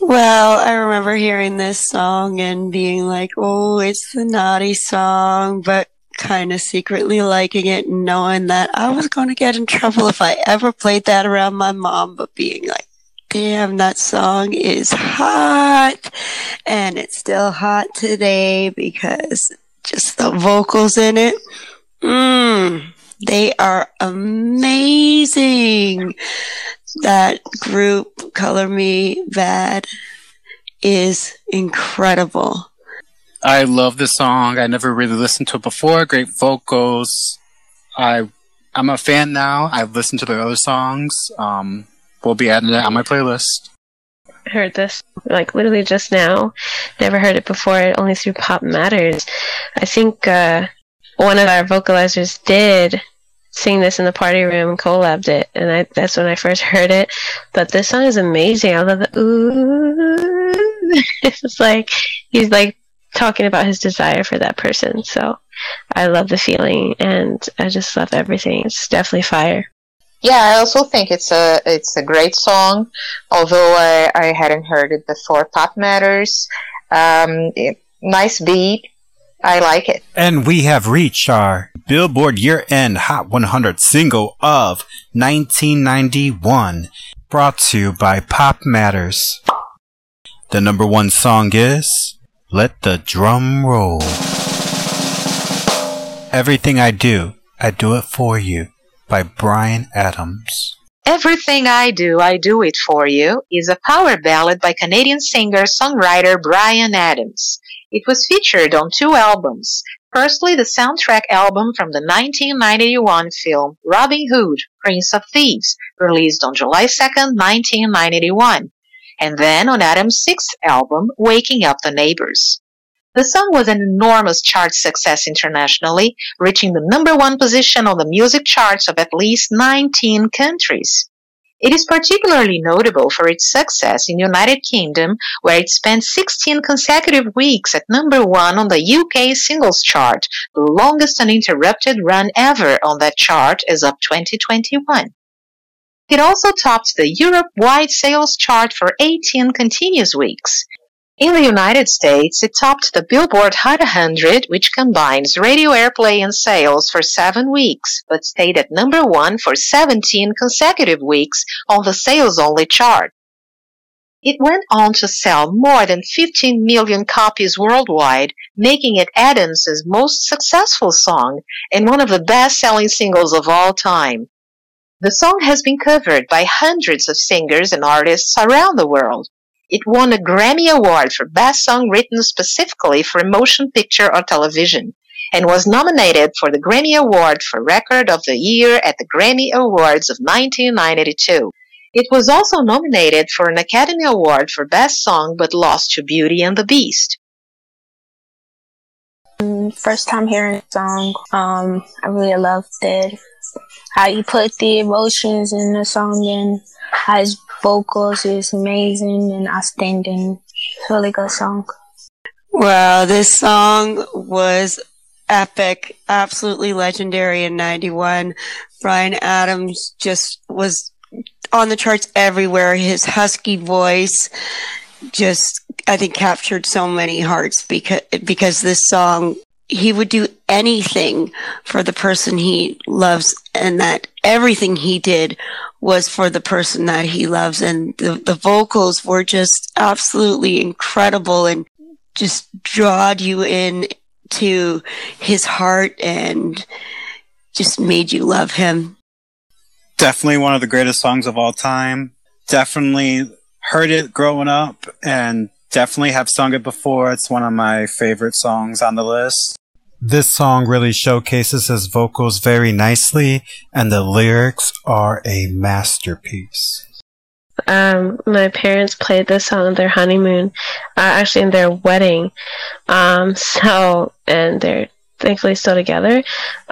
Well, I remember hearing this song and being like, oh, it's the naughty song, but kind of secretly liking it and knowing that I was going to get in trouble if I ever played that around my mom, but being like, damn, that song is hot. And it's still hot today because just the vocals in it. Mmm, they are amazing. That group, Color Me Badd, is incredible. I love this song. I never really listened to it before. Great vocals. I I'm a fan now. I've listened to the other songs. Um, we'll be adding it on my playlist. Heard this like literally just now. Never heard it before. Only through Pop Matters. I think uh, one of our vocalizers did sing this in the party room and collabed it, and I, that's when I first heard it. But this song is amazing. I love the ooh. (laughs) it's like he's like talking about his desire for that person. So I love the feeling, and I just love everything. It's definitely fire. Yeah, I also think it's a it's a great song. Although I, I hadn't heard it before. Pop Matters, um, it, nice beat. I like it. And we have reached our Billboard Year End Hot 100 single of 1991, brought to you by Pop Matters. The number one song is Let the Drum Roll. Everything I Do, I Do It For You by Bryan Adams. Everything I Do, I Do It For You is a power ballad by Canadian singer-songwriter Bryan Adams. It was featured on two albums. Firstly, the soundtrack album from the 1991 film Robin Hood, Prince of Thieves, released on July 2, 1991, and then on Adams' sixth album, Waking Up the Neighbors. The song was an enormous chart success internationally, reaching the number one position on the music charts of at least 19 countries. It is particularly notable for its success in the United Kingdom, where it spent 16 consecutive weeks at number one on the UK singles chart, the longest uninterrupted run ever on that chart as of 2021. It also topped the Europe-wide sales chart for 18 continuous weeks. In the United States, it topped the Billboard Hot 100, which combines radio airplay and sales for seven weeks, but stayed at number one for 17 consecutive weeks on the sales only chart. It went on to sell more than 15 million copies worldwide, making it Adams' most successful song and one of the best selling singles of all time. The song has been covered by hundreds of singers and artists around the world. It won a Grammy Award for Best Song Written specifically for a motion picture or television, and was nominated for the Grammy Award for Record of the Year at the Grammy Awards of 1992. It was also nominated for an Academy Award for Best Song but lost to Beauty and the Beast. Mm, First time hearing the song, um, I really loved it. How you put the emotions in the song and his vocals is amazing and outstanding. It's really good song. Wow, this song was epic, absolutely legendary in 91. Bryan Adams just was on the charts everywhere. His husky voice just, I think, captured so many hearts because, because this song, he would do anything for the person he loves and that everything he did was for the person that he loves. And the, the vocals were just absolutely incredible and just drawed you in to his heart and just made you love him. Definitely one of the greatest songs of all time. Definitely heard it growing up and definitely have sung it before. It's one of my favorite songs on the list. This song really showcases his vocals very nicely, and the lyrics are a masterpiece. Um, my parents played this song on their honeymoon, uh, actually in their wedding. Um, (laughs) so, and they're thankfully still together.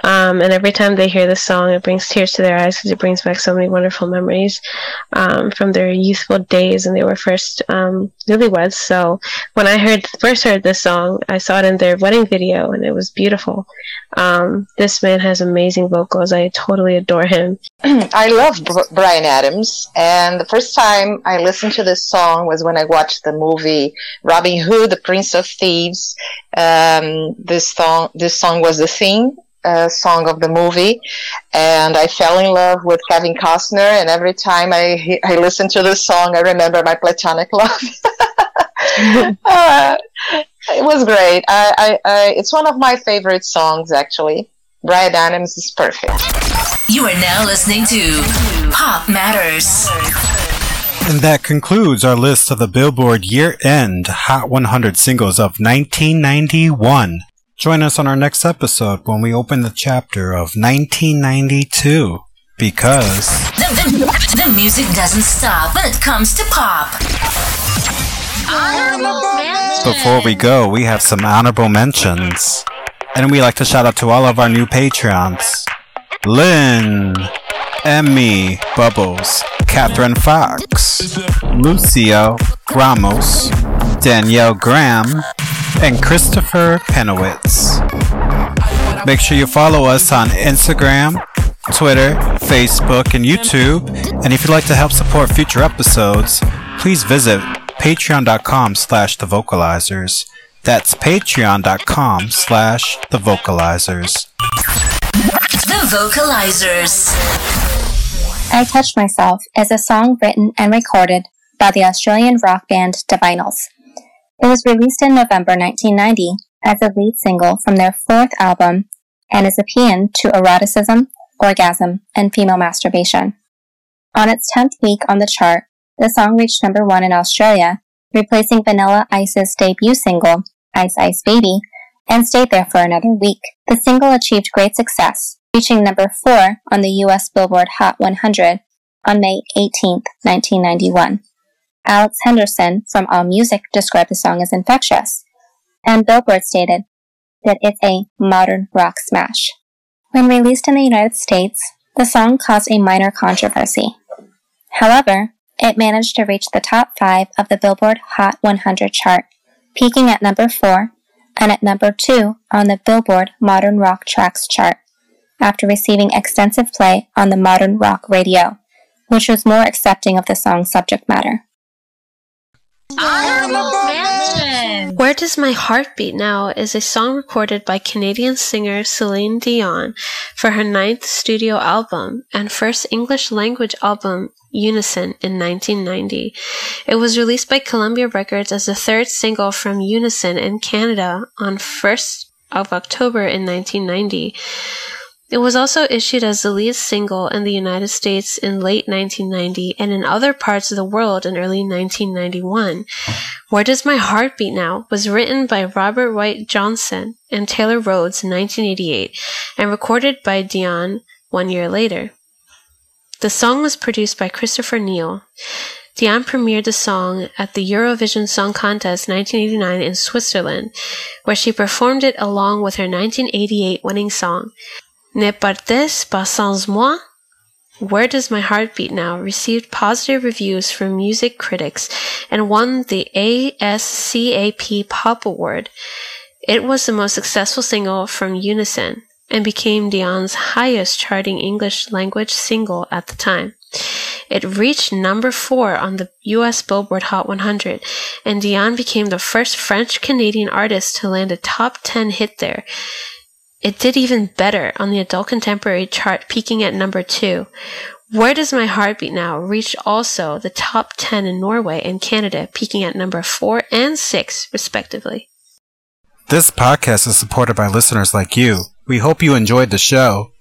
Um, and every time they hear this song, it brings tears to their eyes because it brings back so many wonderful memories um, from their youthful days when they were first um, newlyweds. So when I heard first heard this song, I saw it in their wedding video and it was beautiful. Um, this man has amazing vocals. I totally adore him. (clears throat) I love Br- Bryan Adams, and the first time I listened to this song was when I watched the movie Robin Hood, The Prince of Thieves. Um, this song, this song was the theme uh, song of the movie, and I fell in love with Kevin Costner. And every time I I listen to this song, I remember my platonic (laughs) love. (laughs) uh, it was great. I, I, I, it's one of my favorite songs, actually. Bryan Adams is perfect. You are now listening to Pop Matters. And that concludes our list of the Billboard year end Hot 100 singles of 1991. Join us on our next episode when we open the chapter of 1992. Because The, the, the music doesn't stop when it comes to pop. before we go, we have some honorable mentions. And we like to shout out to all of our new Patreons Lynn, Emmy, Bubbles, Catherine Fox, Lucio, Ramos, Danielle Graham, and Christopher Penowitz. Make sure you follow us on Instagram, Twitter, Facebook, and YouTube. And if you'd like to help support future episodes, please visit patreon.com slash the vocalizers. That's patreon.com slash the vocalizers. The Vocalizers. I Touched Myself is a song written and recorded by the Australian rock band Divinyls. It was released in November 1990 as a lead single from their fourth album and is a paean to eroticism, orgasm, and female masturbation. On its 10th week on the chart, the song reached number one in Australia, replacing Vanilla Ice's debut single, Ice Ice Baby, and stayed there for another week. The single achieved great success, reaching number four on the US Billboard Hot 100 on May 18, 1991. Alex Henderson from AllMusic described the song as infectious, and Billboard stated that it's a modern rock smash. When released in the United States, the song caused a minor controversy. However, it managed to reach the top five of the Billboard Hot 100 chart, peaking at number four and at number two on the Billboard Modern Rock Tracks chart, after receiving extensive play on the modern rock radio, which was more accepting of the song's subject matter. Where Does My Heart Beat Now is a song recorded by Canadian singer Celine Dion for her ninth studio album and first English language album, Unison, in 1990. It was released by Columbia Records as the third single from Unison in Canada on 1st of October in 1990. It was also issued as the lead single in the United States in late 1990 and in other parts of the world in early 1991. Where Does My Heart Beat Now was written by Robert White Johnson and Taylor Rhodes in 1988 and recorded by Dion one year later. The song was produced by Christopher Neil. Dion premiered the song at the Eurovision Song Contest 1989 in Switzerland, where she performed it along with her 1988 winning song, Ne partez pas sans moi? Where Does My Heart Beat Now received positive reviews from music critics and won the ASCAP Pop Award. It was the most successful single from Unison and became Dion's highest charting English language single at the time. It reached number four on the US Billboard Hot 100, and Dion became the first French Canadian artist to land a top 10 hit there. It did even better on the adult contemporary chart, peaking at number two. Where Does My Heart Beat Now reached also the top 10 in Norway and Canada, peaking at number four and six, respectively. This podcast is supported by listeners like you. We hope you enjoyed the show.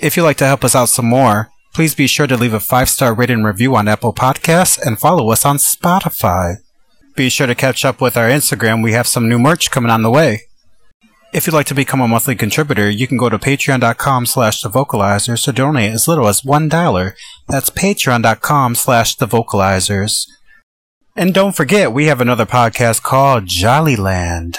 If you'd like to help us out some more, please be sure to leave a five star rating review on Apple Podcasts and follow us on Spotify. Be sure to catch up with our Instagram. We have some new merch coming on the way. If you'd like to become a monthly contributor, you can go to patreon.com slash the vocalizers to donate as little as $1. That's patreon.com slash the vocalizers. And don't forget, we have another podcast called Jollyland.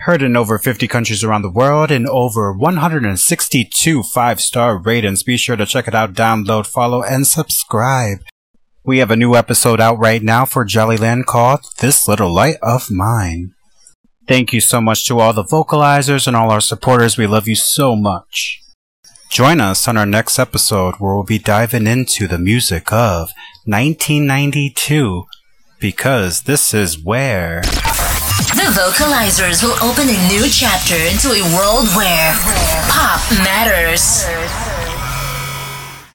Heard in over 50 countries around the world and over 162 five star ratings. Be sure to check it out, download, follow, and subscribe. We have a new episode out right now for Jollyland called This Little Light of Mine. Thank you so much to all the vocalizers and all our supporters. We love you so much. Join us on our next episode where we'll be diving into the music of 1992 because this is where. The vocalizers will open a new chapter into a world where pop matters.